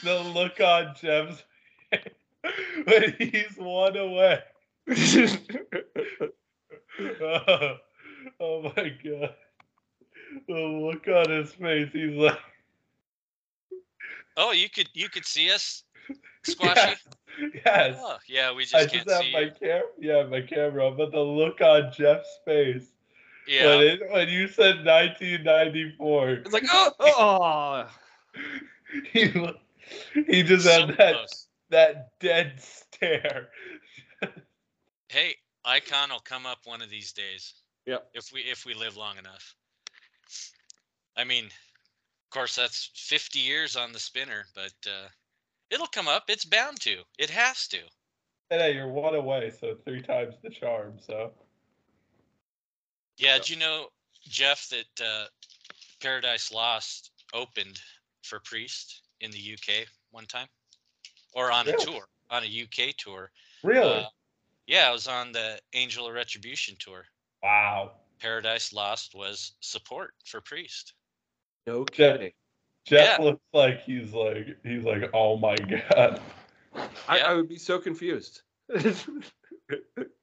the look on Jeff's face when he's one away. Oh, oh my god. The look on his face, he's like Oh, you could you could see us, Squashy. Yes. yes. Oh, yeah, we I just just can't have see. my you. cam yeah, my camera, on, but the look on Jeff's face when Yeah, it, when you said 1994, it's like, oh, oh. he he just so had that close. that dead stare. Hey, Icon will come up one of these days. Yep. If we if we live long enough. I mean, of course that's 50 years on the spinner, but uh, it'll come up. It's bound to. It has to. And hey, you're one away, so three times the charm. So Yeah, did you know, Jeff, that uh, Paradise Lost opened for Priest in the UK one time, or on a tour, on a UK tour. really, Uh, yeah, I was on the Angel of Retribution tour. wow. Paradise Lost was support for Priest. No Jeff- kidding. Jeff Yeah. looks like he's like he's like, oh my god. I, Yeah. I would be so confused.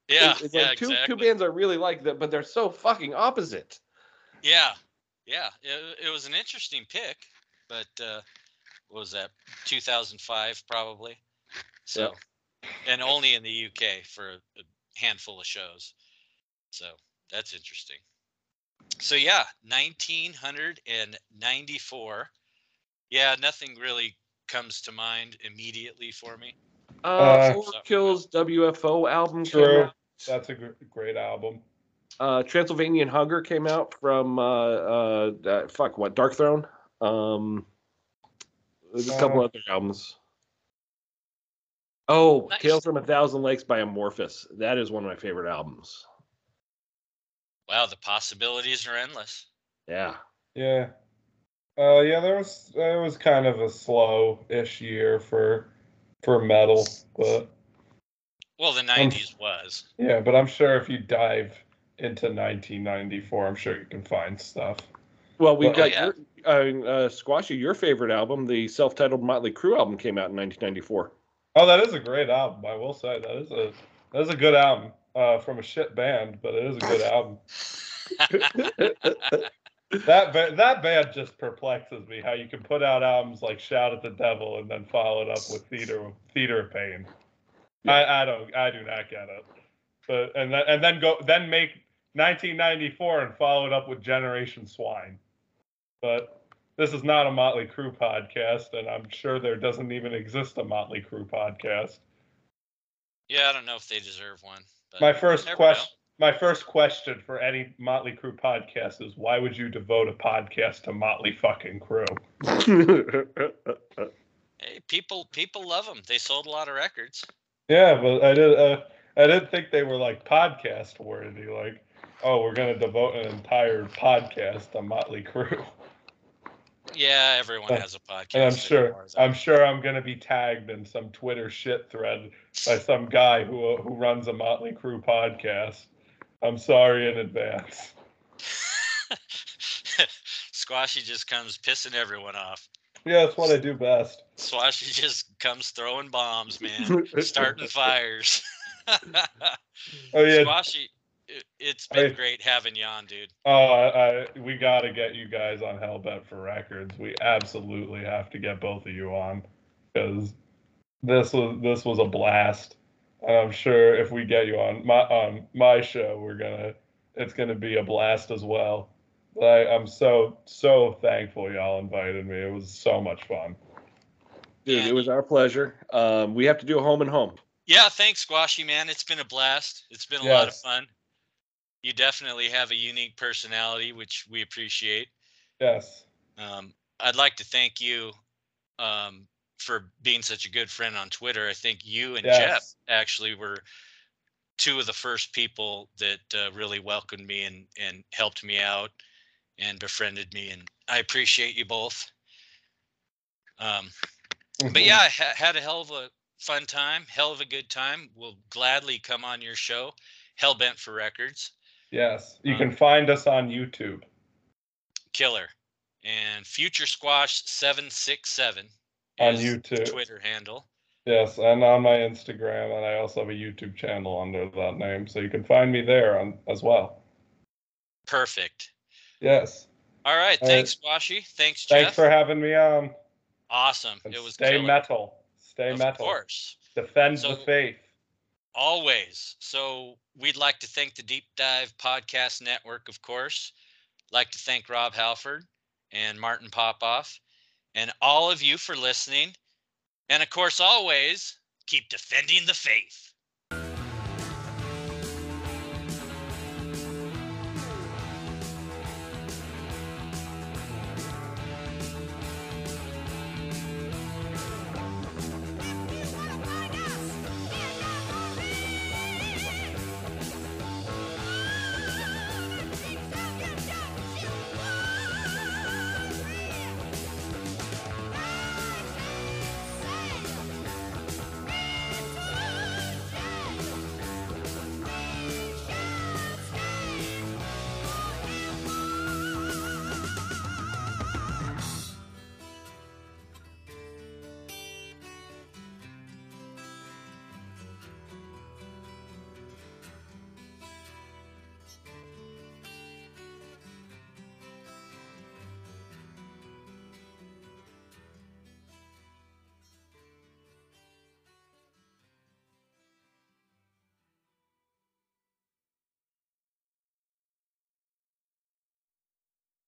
Yeah, It's yeah, like two, exactly. two bands I really like that, but they're so fucking opposite. Yeah, yeah. It, it was an interesting pick, but uh, what was that? 2005 probably. So, and only in the UK for a, a handful of shows. So that's interesting. So yeah, 1994. Yeah, nothing really comes to mind immediately for me. Uh, Uh, Overkill's WFO album came True. out. That's a gr- great album. Uh, Transylvanian Hunger came out from uh, uh, uh, fuck what Darkthrone. Um, there's a couple Uh, other albums. Oh, Nice. Tales from a Thousand Lakes by Amorphis. That is one of my favorite albums. Wow, the possibilities are endless. Yeah. Yeah. Uh yeah, there was it was kind of a slow-ish year for for metal, but Well, the 90s was. yeah, but I'm sure if you dive into 1994, I'm sure you can find stuff. Well, we Well, got yeah. your, uh, uh, Squashy. Your favorite album, the self-titled Motley Crue album, came out in 1994. Oh, that is a great album. I will say that is a that is a good album uh, from a shit band, but it is a good album. That ba- that band just perplexes me. How you can put out albums like "Shout at the Devil" and then follow it up with "Theater Theater of Pain." I, I don't I do not get it. But and then and then go then make 1994 and follow it up with "Generation Swine." But this is not a Motley Crue podcast, and I'm sure there doesn't even exist a Motley Crue podcast. yeah, I don't know if they deserve one. But My first question. know. Question. My first question for any Motley Crue podcast is why would you devote a podcast to Motley fucking Crue? Hey, people people love them. They sold a lot of records. Yeah, but I did. Uh, I didn't think they were like podcast worthy. Like, oh, we're gonna devote an entire podcast to Motley Crue. Yeah, everyone Uh, has a podcast. and I'm sure. I'm sure I'm gonna be tagged in some Twitter shit thread by some guy who who runs a Motley Crue podcast. I'm sorry in advance. Squashy just comes pissing everyone off. Yeah, that's what I do best. Squashy just comes throwing bombs, man, starting fires. Oh yeah, Squashy, it, it's been I- great having you on, dude. Oh, I, I, we got to get you guys on Hellbent for records. We absolutely have to get both of you on because this was this was a blast, and I'm sure if we get you on my on my show, we're gonna it's gonna be a blast as well. But I, I'm so so thankful y'all invited me. It was so much fun. Dude, it was our pleasure. Um, we have to do a home and home. Yeah, thanks, Squashy, man. It's been a blast. It's been a lot of fun. You definitely have a unique personality, which we appreciate. Yes. Um, I'd like to thank you um, for being such a good friend on Twitter. I think you and Jeff actually were two of the first people that uh, really welcomed me and, and helped me out and befriended me. And I appreciate you both. Um, but yeah, I ha- had a hell of a fun time, hell of a good time. We'll gladly come on your show, Hellbent for Records, Yes. You Um, can find us on YouTube. Killer, and Future Squash seven six seven On YouTube. Twitter handle. Yes, and on my Instagram, and I also have a YouTube channel under that name, so you can find me there on, as well. Perfect. Yes. All right, All thanks, Squashy. Thanks, Jeff. Thanks for having me on. awesome. And It was great. stay killer. metal. Stay of metal. Of course. Defend So- the faith. Always. So we'd like to thank the Deep Dive Podcast Network, of course. Like to thank Rob Halford and Martin Popoff and all of you for listening. And of course, always keep defending the faith.